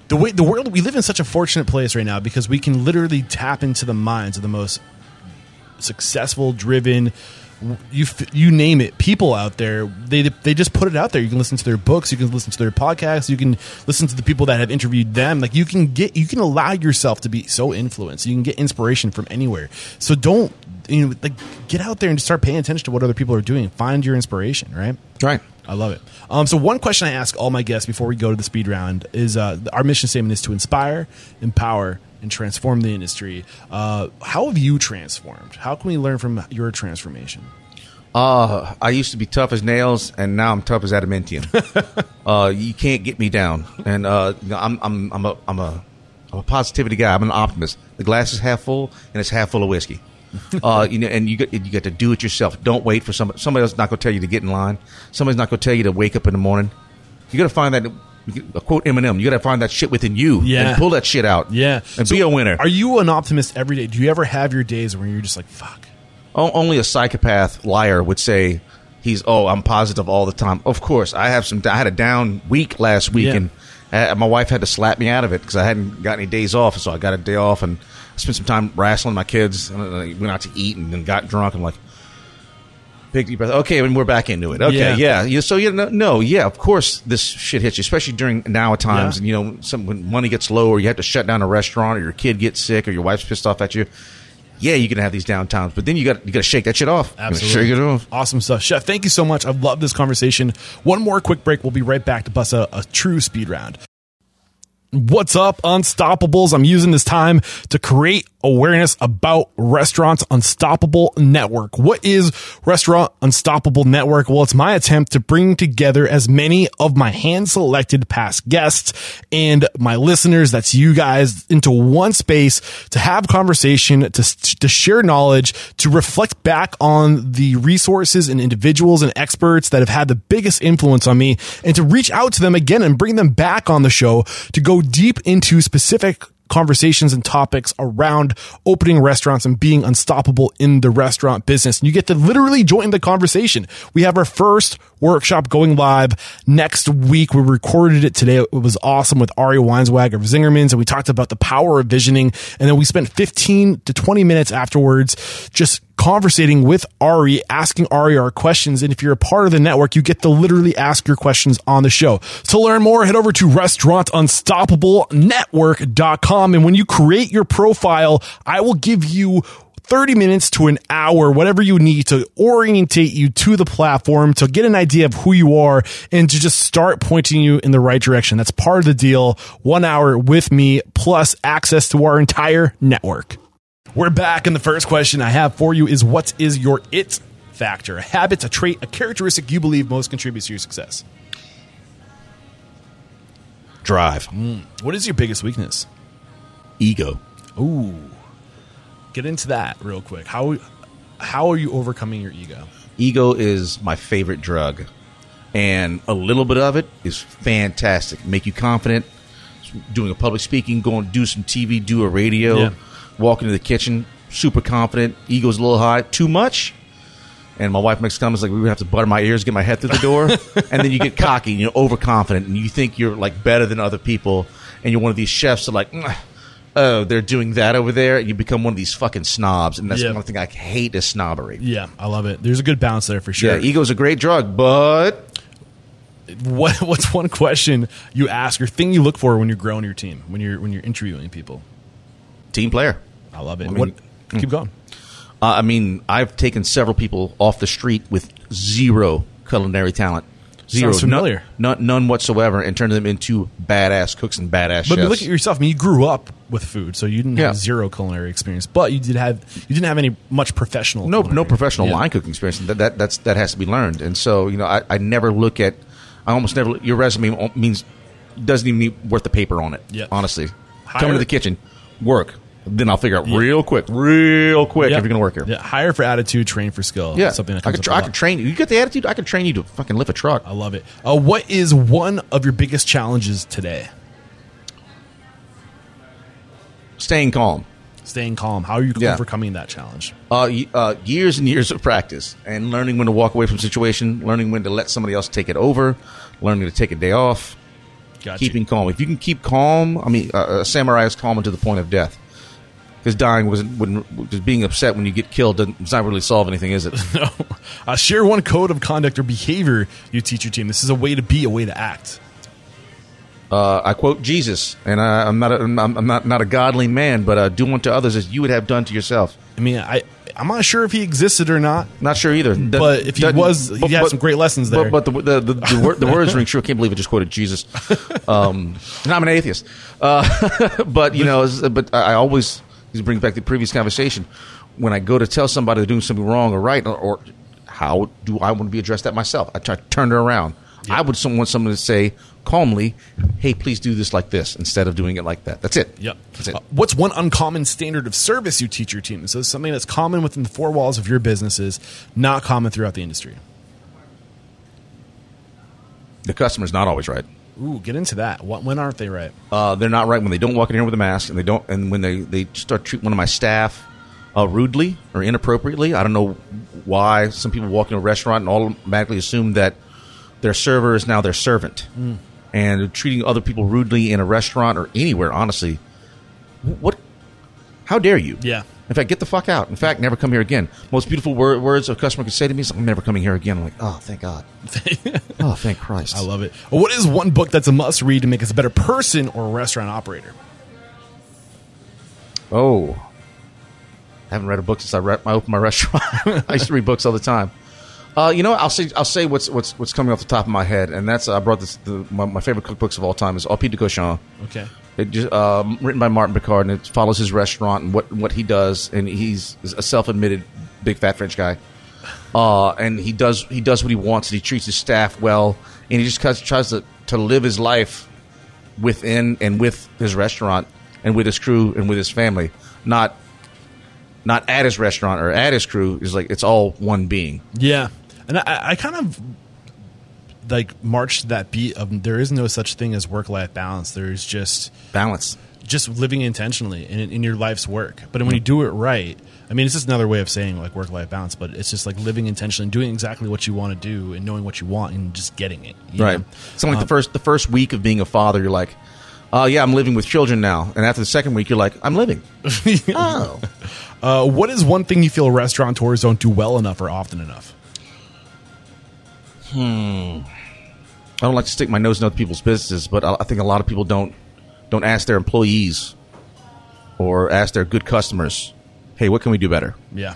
the way the world we live in such a fortunate place right now because we can literally tap into the minds of the most successful, driven, you you name it, people out there. They they just put it out there. You can listen to their books, you can listen to their podcasts, you can listen to the people that have interviewed them. Like you can get you can allow yourself to be so influenced. You can get inspiration from anywhere. So don't you know like get out there and start paying attention to what other people are doing. Find your inspiration, right? Right. I love it. Um, so one question I ask all my guests before we go to the speed round is: uh, our mission statement is to inspire, empower, and transform the industry. Uh, how have you transformed? How can we learn from your transformation? Uh, I used to be tough as nails, and now I'm tough as adamantium. (laughs) uh, you can't get me down, and uh, you know, I'm I'm I'm a I'm a I'm a positivity guy. I'm an optimist. The glass is half full, and it's half full of whiskey. (laughs) uh, you know, and you got you got to do it yourself. Don't wait for somebody. Somebody else not going to tell you to get in line. Somebody's not going to tell you to wake up in the morning. You got to find that. A quote Eminem. You got to find that shit within you Yeah. and pull that shit out. Yeah, and So be a winner. Are you an optimist every day? Do you ever have your days where you're just like, "Fuck"? Only a psychopath liar would say he's oh I'm positive all the time. Of course, I have some. I had a down week last week, Yeah. and uh, my wife had to slap me out of it because I hadn't got any days off. So I got a day off and I spent some time wrestling my kids. And I went out to eat and then got drunk. I'm like. Big deep breath. Okay, and we're back into it. Okay, Yeah. yeah. yeah. So you know, no, yeah. Of course, this shit hits you, especially during now times. Yeah. And you know, some when money gets low, or you have to shut down a restaurant, or your kid gets sick, or your wife's pissed off at you. Yeah, you can have these down times, but then you got you got to shake that shit off. You gotta Absolutely. shake it off. Awesome stuff. Chef, thank you so much. I love this conversation. One more quick break. We'll be right back to bust a, a true speed round. What's up, Unstoppables? I'm using this time to create awareness about Restaurants Unstoppable Network. What is Restaurant Unstoppable Network? Well, it's my attempt to bring together as many of my hand selected past guests and my listeners, that's you guys, into one space to have conversation, to, to share knowledge, to reflect back on the resources and individuals and experts that have had the biggest influence on me and to reach out to them again and bring them back on the show to go deep into specific conversations and topics around opening restaurants and being unstoppable in the restaurant business. And you get to literally join the conversation. We have our first workshop going live next week. We recorded it today. It was awesome with Ari Weinzweig of Zingerman's and we talked about the power of visioning. And then we spent 15 to 20 minutes afterwards just conversating with Ari, asking Ari our questions. And if you're a part of the network, you get to literally ask your questions on the show. To learn more, head over to restaurantunstoppablenetwork.com. And when you create your profile, I will give you 30 minutes to an hour, whatever you need to orientate you to the platform, to get an idea of who you are, and to just start pointing you in the right direction. That's part of the deal. One hour with me, plus access to our entire network. We're back, and the first question I have for you is what is your it factor? A habit, a trait, a characteristic you believe most contributes to your success? Drive, mm. What is your biggest weakness? ego. Ooh. Get into that real quick. How how are you overcoming your ego? Ego is my favorite drug, and a little bit of it is fantastic. Make you confident. Doing a public speaking, going to do some TV, do a radio, Yeah. Walk into the kitchen, super confident. Ego's a little high. Too much, and my wife makes comments like we would have to butter my ears, get my head through the door, (laughs) and then you get cocky and you're overconfident and you think you're like better than other people, and you're one of these chefs that like. "Mm, Oh, they're doing that over there. And you become one of these fucking snobs, and that's Yeah. one thing I hate is snobbery. Yeah, I love it. There's a good balance there for sure. Yeah, ego's a great drug, but what (laughs) what's one question you ask or thing you look for when you're growing your team when you're when you're interviewing people? team player. I love it. I mean- what? Keep going. Uh, I mean, I've taken several people off the street with zero culinary talent. Zero, Sounds familiar. None, none, none whatsoever, and turned them into badass cooks and badass But chefs. look at yourself. I mean, you grew up with food, so you didn't Yeah. have zero culinary experience, but you did have you didn't have any much professional. no, culinary. no professional Yeah. line cooking experience. That, that that's that has to be learned. And so, you know, I, I never look at. I almost never. Your resume means doesn't even mean worth the paper on it. Yeah. honestly, Hire- come into the kitchen, work. Then I'll figure out real quick, real quick Yeah. if you're going to work here. Yeah, hire for attitude, train for skill. Yeah, something that I could, I could train you. You get the attitude. I could train you to fucking lift a truck. I love it. Uh, what is one of your biggest challenges today? Staying calm. Staying calm. How are you Yeah. overcoming that challenge? Uh, uh, years and years of practice and learning when to walk away from a situation, learning when to let somebody else take it over, learning to take a day off, Gotcha. keeping calm. If you can keep calm, I mean, uh, a samurai is calm to the point of death. Because dying wasn't, wouldn't, being upset when you get killed doesn't, does not really solve anything, is it? (laughs) no. Uh, share one code of conduct or behavior you teach your team. This is a way to be, a way to act. uh, I quote Jesus, and I, I'm not, a, I'm, not, not a godly man, but uh, do unto others as you would have done to yourself. I mean, I I'm not sure if he existed or not. Not sure either. But if he was, he had some great lessons there. But, but the, the, the, the, word, the words ring true. I can't believe I just quoted Jesus. (laughs) Um, and I'm an atheist. Uh, (laughs) but, you know, but I always this brings back the previous conversation. When I go to tell somebody they're doing something wrong or right, or, or how do I want to be addressed that myself? I try to turn it around. I would want someone to say calmly, hey, please do this like this instead of doing it like that. That's it. Yep. That's it. Uh, what's one uncommon standard of service you teach your team? So something that's common within the four walls of your businesses, not common throughout the industry. the customer's not always right. Ooh, get into that. What, when aren't they right? Uh, they're not right when they don't walk in here with a mask, and they don't, and when they they start treating one of my staff uh, rudely or inappropriately. I don't know why some people walk into a restaurant and automatically assume that their server is now their servant, and treating other people rudely in a restaurant or anywhere. Honestly, what? How dare you? Yeah. In fact, get the fuck out. In fact, never come here again. Most beautiful wor- words a customer could say to me is, "I'm never coming here again." I'm like, oh, thank God. (laughs) oh, thank Christ. I love it. What is one book that's a must read to make us a better person or restaurant operator? Oh, I haven't read a book since I, re- I opened my (laughs) restaurant. I used to read books all the time. Uh, you know, what? I'll say I'll say what's what's what's coming off the top of my head, and that's I brought this. The, my, my favorite cookbooks of all time is Au Pied de Cochon. Okay. It just um, written by Martin Picard, and it follows his restaurant and what what he does, and he's a self-admitted big fat French guy. Uh, and he does he does what he wants, and he treats his staff well, and he just tries, tries to to live his life within and with his restaurant and with his crew and with his family, not not at his restaurant or at his crew. Is like it's all one being. Yeah, and I, I kind of like marched that beat of there is no such thing as work life balance. There's just Balance. just living intentionally in, in your life's work. But when you do it right, I mean, it's just another way of saying like work life balance. But it's just like living intentionally, and doing exactly what you want to do, and knowing what you want, and just getting it. you Right. know? So like Um, the first the first week of being a father, you're like, oh yeah, I'm living with children now. And after the second week, you're like, I'm living. (laughs) oh. Uh, what is one thing you feel restaurateurs don't do well enough or often enough? I don't like to stick my nose in other people's businesses, but I, I think a lot of people don't don't ask their employees or ask their good customers, hey, what can we do better? Yeah,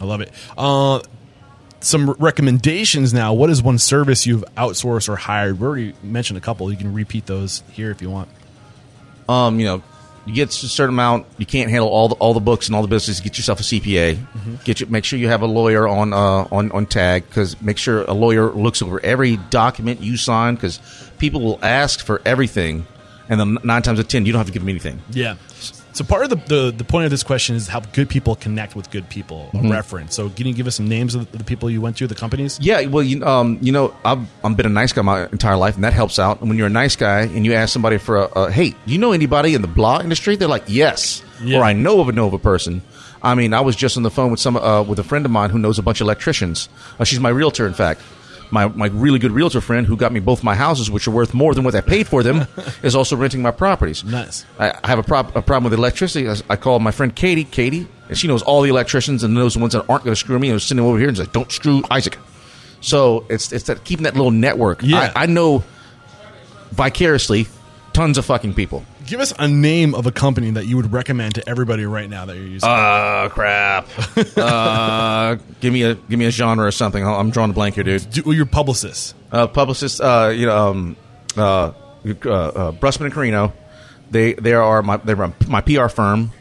I love it. Uh, some recommendations now. What is one service you've outsourced or hired? We already mentioned a couple. You can repeat those here if you want. um, you know, you get a certain amount. You can't handle all the all the books and all the business. Get yourself a CPA. Get you, make sure you have a lawyer on uh, on on tag because make sure a lawyer looks over every document you sign because people will ask for everything, and then nine times out of ten you don't have to give them anything. Yeah. So part of the, the, the point of this question is how good people connect with good people. A reference. So can you give us some names of the, people you went to, the companies? Yeah, well, you, um, you know, I've, I've been a nice guy my entire life, and that helps out. And when you're a nice guy and you ask somebody for a, a hey, do you know anybody in the blah industry? They're like, yes, Yeah. or I know of a Nova person. I mean, I was just on the phone with some uh, with a friend of mine who knows a bunch of electricians. Uh, she's my realtor, in fact. My, my really good realtor friend who got me both my houses, which are worth more than what I paid for them, (laughs) is also renting my properties. Nice. I, I have a, prob- a problem with electricity. I, I call my friend Katie. Katie, and she knows all the electricians and knows the ones that aren't going to screw me. And was sitting over here and like, "Don't screw Isaac." So it's it's that keeping that little network. Yeah. I, I know vicariously tons of fucking people. Give us a name of a company that you would recommend to everybody right now that you're using. Uh crap. (laughs) uh, give me a give me a genre or something. I'm drawing a blank here, dude. Do, your publicist. Uh, publicist, uh, you know, um, uh, uh, uh, Brustman and Carrino. They they are my they're my PR firm.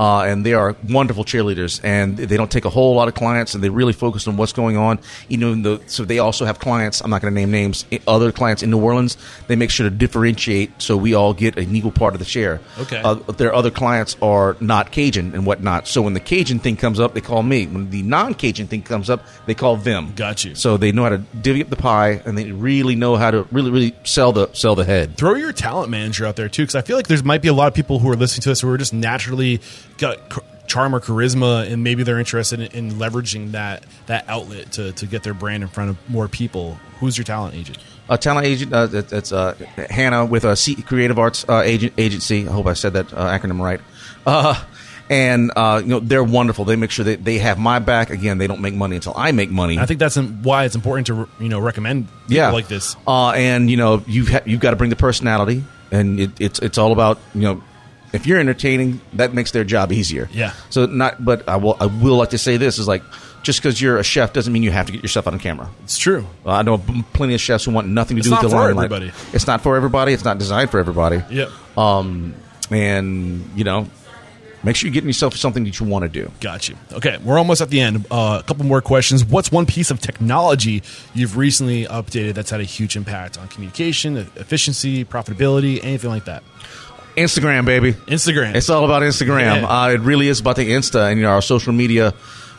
Uh, and they are wonderful cheerleaders, and they don't take a whole lot of clients, and they really focus on what's going on. Even though, so they also have clients. I'm not going to name names. Other clients in New Orleans, they make sure to differentiate so we all get an equal part of the share. Okay. Uh, their other clients are not Cajun and whatnot. So when the Cajun thing comes up, they call me. When the non-Cajun thing comes up, they call them. Got you. So they know how to divvy up the pie, and they really know how to really, really sell the sell the head. throw your talent manager out there too because i feel like there's might be a lot of people who are listening to this who are just naturally got charm or charisma and maybe they're interested in, in leveraging that that outlet to, to get their brand in front of more people who's your talent agent A talent agent. Uh, that, that's uh, Hannah with a C- Creative Arts uh, agent, agency. I hope I said that uh, acronym right. Uh, and uh, you know they're wonderful. They make sure that they have my back. Again, they don't make money until I make money. i think that's why it's important to you know recommend people yeah, like this Uh, and you know you've ha- you've got to bring the personality, and it, it's it's all about you know if you're entertaining, that makes their job easier. Yeah. So not, but I will I will like to say this is like just because you're a chef doesn't mean you have to get yourself on camera. it's true Uh, I know plenty of chefs who want nothing to It's do with the for limelight. everybody. It's not for everybody. It's not designed for everybody. yep Um, and you know, make sure you're getting yourself something that you want to do. Got you. Okay, we're almost at the end. Uh, a couple more questions. What's one piece of technology you've recently updated that's had a huge impact on communication, efficiency, profitability, anything like that? Instagram, baby. Instagram. It's all about Instagram. Yeah. Uh, it really is about the Insta, and you know, our social media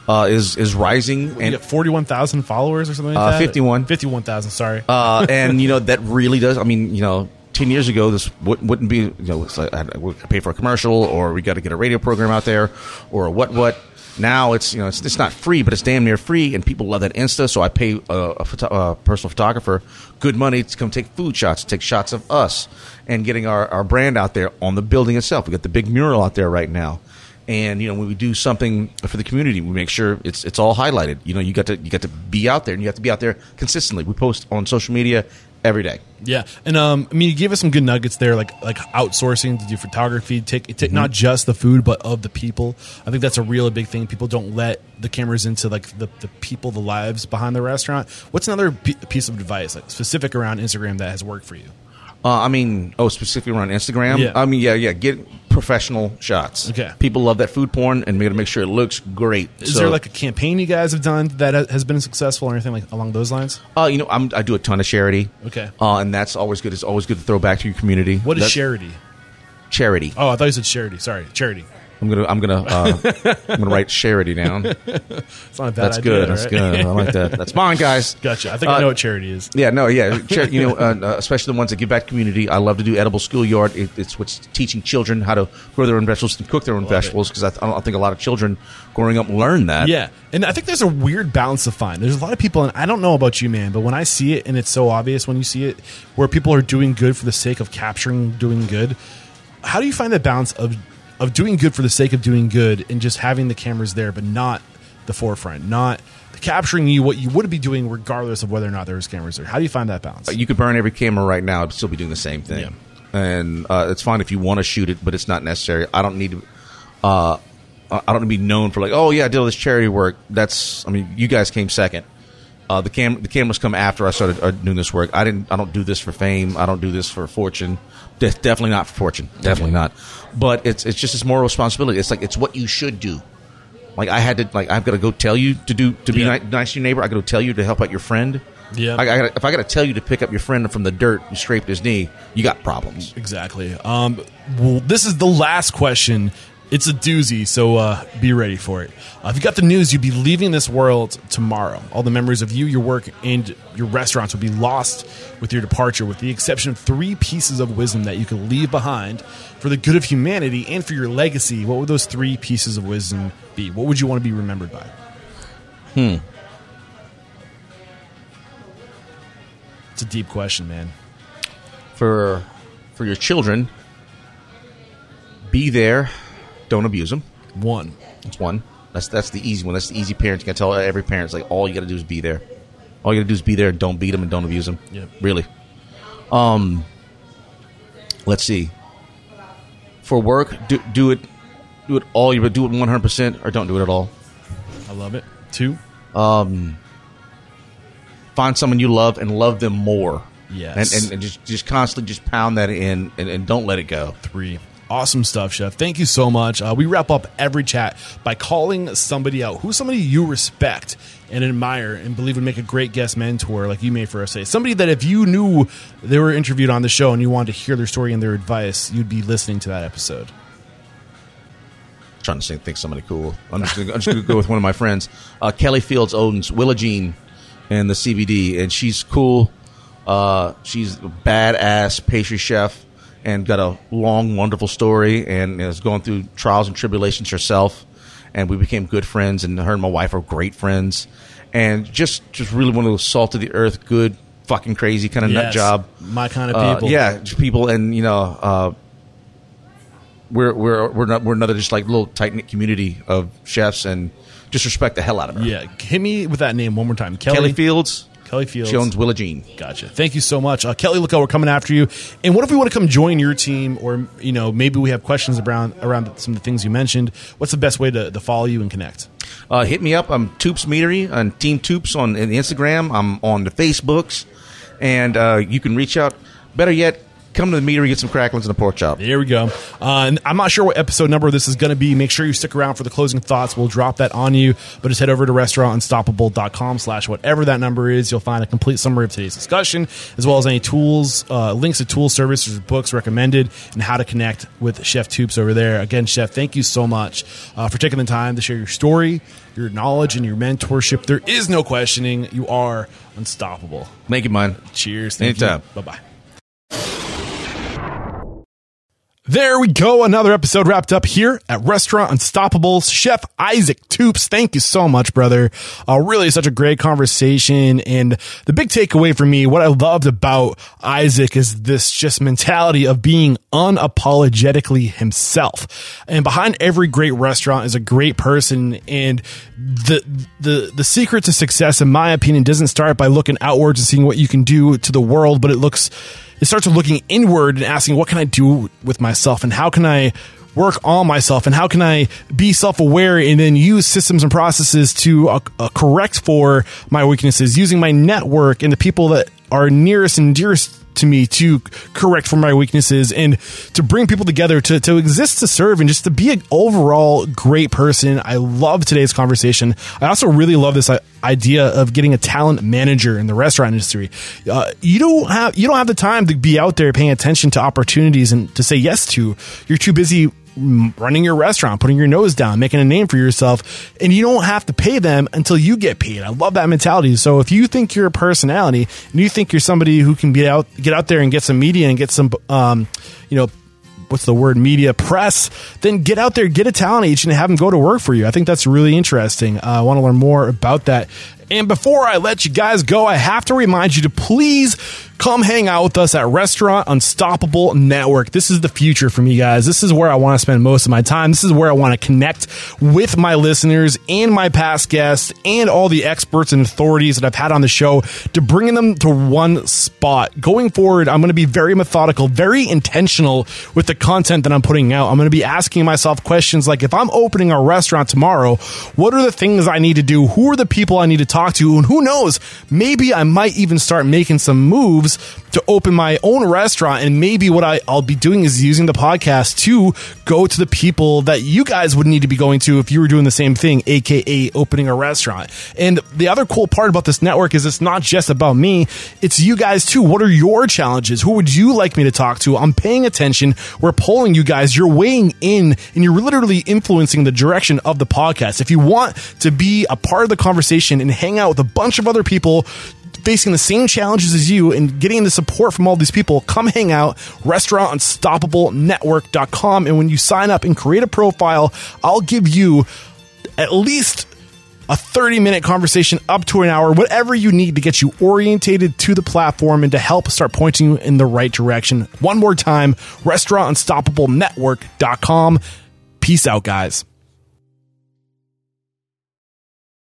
uh, is is rising. And got 41,000 followers or something like Uh, that? 51. 51,000, sorry. uh, (laughs) and you know that really does. I mean, you know, ten years ago, this wouldn't, wouldn't be. You know, it's like I pay for a commercial, or we got to get a radio program out there, or what what. Now it's you know it's, it's not free, but it's damn near free, and people love that Insta. So I pay a, a, photo, a personal photographer good money to come take food shots, take shots of us, and getting our, our brand out there on the building itself. We got the big mural out there right now, and you know when we do something for the community, we make sure it's it's all highlighted. You know, you got to you got to be out there, and you have to be out there consistently. We post on social media every day. Yeah. And um, I mean, you gave us some good nuggets there, like like outsourcing to do photography, take, take Mm-hmm. not just the food, but of the people. I think that's a really big thing. People don't let the cameras into like the, the people, the lives behind the restaurant. What's another p- piece of advice, like specific around Instagram, that has worked for you? Uh, I mean, oh, specifically around Instagram. Yeah. I mean, yeah, yeah. Get professional shots. Okay. People love that food porn, and we got to make sure it looks great. Is So, there like a campaign you guys have done that has been successful or anything like along those lines? uh, you know, I'm, I do a ton of charity. Okay. Uh, and that's always good. It's always good to throw back to your community. What is That's charity? Charity. Oh, I thought you said charity. Sorry, charity. I'm gonna, I'm gonna, uh, I'm gonna write charity down. It's not a bad That's idea, good. That's right? good. I like that. That's mine, guys. Gotcha. I think I Uh, know what charity is. Yeah, no, yeah. Char- you know, uh, uh, especially the ones that give back to community. I love to do edible schoolyard. It, it's what's teaching children how to grow their own vegetables and cook their own vegetables because I, th- I don't think a lot of children growing up learn that. Yeah, and I think there's a weird balance to find. There's a lot of people, and I don't know about you, man, but when I see it, and it's so obvious when you see it, where people are doing good for the sake of capturing doing good. How do you find the balance of of doing good for the sake of doing good, and just having the cameras there, but not the forefront, not capturing you what you would be doing regardless of whether or not there was cameras there? How do you find that balance? You could burn every camera right now; it'd still be doing the same thing. Yeah. And uh, it's fine if you want to shoot it, but it's not necessary. I don't need to. Uh, I don't need to be known for like, oh yeah, I did all this charity work. That's, I mean, you guys came second. Uh, the cam the cameras come after I started uh, doing this work. I didn't. I don't do this for fame. I don't do this for fortune. De- definitely not for fortune. Definitely not. But it's it's just this moral responsibility. It's like it's what you should do. Like I had to like I've got to go tell you to do to be Yeah. ni- nice to your neighbor. I got to tell you to help out your friend. Yeah. I, I gotta, if I got to tell you to pick up your friend from the dirt and scrape his knee, you got problems. Exactly. Um, well, this is the last question. It's a doozy, so uh, be ready for it. Uh, if you got the news, you'd be leaving this world tomorrow. All the memories of you, your work, and your restaurants would be lost with your departure, with the exception of three pieces of wisdom that you could leave behind for the good of humanity and for your legacy. What would those three pieces of wisdom be? What would you want to be remembered by? Hmm. It's a deep question, man. For for your children, be there. Don't abuse them. One. That's one. That's that's the easy one. That's the easy parent. You can tell every parent. It's like all you got to do is be there. All you got to do is be there and don't beat them and don't abuse them. Yep. Really. Um. Let's see. For work, do do it. Do it all. You do it one hundred percent, or don't do it at all. I love it. Two. Um. Find someone you love and love them more. Yes. And and, and just just constantly just pound that in and, and don't let it go. Three. Awesome stuff, Chef. Thank you so much. Uh, we wrap up every chat by calling somebody out. Who's somebody you respect and admire and believe would make a great guest mentor, like you made for us today? Somebody that if you knew they were interviewed on the show and you wanted to hear their story and their advice, you'd be listening to that episode. trying to think, somebody cool. I'm just just gonna go with one of my friends. Uh, Kelly Fields owns Willa Jean and the CBD, and she's cool. Uh, she's a badass pastry chef and got a long, wonderful story, and is going through trials and tribulations herself. And we became good friends, and her and my wife are great friends, and just just really one of those salt of the earth, good, fucking crazy kind of nut job. My kind of Uh, people. yeah, just people, and you know, uh, we're we're we're not we're another just like little tight knit community of chefs, and just respect the hell out of her. Yeah. Hit me with that name one more time. Kelly, Kelly Fields, Kelly Fields. she owns Willa Jean. Gotcha. Thank you so much, uh, Kelly. Look out, we're coming after you. And what if we want to come join your team, or you know, maybe we have questions around around some of the things you mentioned? What's the best way to, to follow you and connect? Uh, hit me up. I'm Toups Meatery on Team Toups on in Instagram. I'm on the Facebooks, and uh, you can reach out. Better yet, come to the meatery, get some cracklings and a pork chop. There we go. Uh, and I'm not sure what episode number this is going to be. Make sure you stick around for the closing thoughts. We'll drop that on you. But just head over to restaurantunstoppable.com slash whatever that number is. You'll find a complete summary of today's discussion, as well as any tools, uh, links to tool services, books recommended, and how to connect with Chef Toups over there. Again, Chef, thank you so much uh, for taking the time to share your story, your knowledge, and your mentorship. There is no questioning. You are unstoppable. Make it mine. Cheers. Thank Anytime. Bye There we go. Another episode wrapped up here at Restaurant Unstoppables. Chef Isaac Toups, thank you so much, brother. Uh, really such a great conversation. And the big takeaway for me, what I loved about Isaac is this just mentality of being unapologetically himself. And behind every great restaurant is a great person. And the, the, the secret to success, in my opinion, doesn't start by looking outwards and seeing what you can do to the world, but it looks, it starts looking inward and asking, what can I do with myself? And how can I work on myself? And how can I be self aware and then use systems and processes to uh, uh, correct for my weaknesses, using my network and the people that are nearest and dearest to me to correct for my weaknesses and to bring people together to, to exist to serve and just to be an overall great person. I love today's conversation. I also really love this uh, idea of getting a talent manager in the restaurant industry. Uh, you don't have you don't have the time to be out there paying attention to opportunities and to say yes to. You're too busy running your restaurant, putting your nose down, making a name for yourself, and you don't have to pay them until you get paid. I love that mentality. So if you think you're a personality and you think you're somebody who can get out, get out there and get some media and get some, um, you know, what's the word media press then get out there get a talent agent and have them go to work for you i think that's really interesting uh, i want to learn more about that and before I let you guys go, I have to remind you to please come hang out with us at Restaurant Unstoppable Network. This is the future for me, guys. This is where I want to spend most of my time. This is where I want to connect with my listeners and my past guests and all the experts and authorities that I've had on the show to bring them to one spot. Going forward, I'm going to be very methodical, very intentional with the content that I'm putting out. I'm going to be asking myself questions like if I'm opening a restaurant tomorrow, what are the things I need to do? Who are the people I need to talk to? You and who knows, maybe I might even start making some moves to open my own restaurant. And maybe what I, I'll be doing is using the podcast to go to the people that you guys would need to be going to if you were doing the same thing, aka opening a restaurant. And the other cool part about this network is it's not just about me, it's you guys too. What are your challenges? Who would you like me to talk to? I'm paying attention. We're polling you guys. You're weighing in and you're literally influencing the direction of the podcast. If you want to be a part of the conversation and hang out with a bunch of other people facing the same challenges as you and getting the support from all these people, come hang out, restaurantunstoppablenetwork.com. And when you sign up and create a profile, I'll give you at least a 30 minute conversation up to an hour, whatever you need to get you orientated to the platform and to help start pointing you in the right direction. One more time, restaurantunstoppablenetwork.com. Peace out, guys.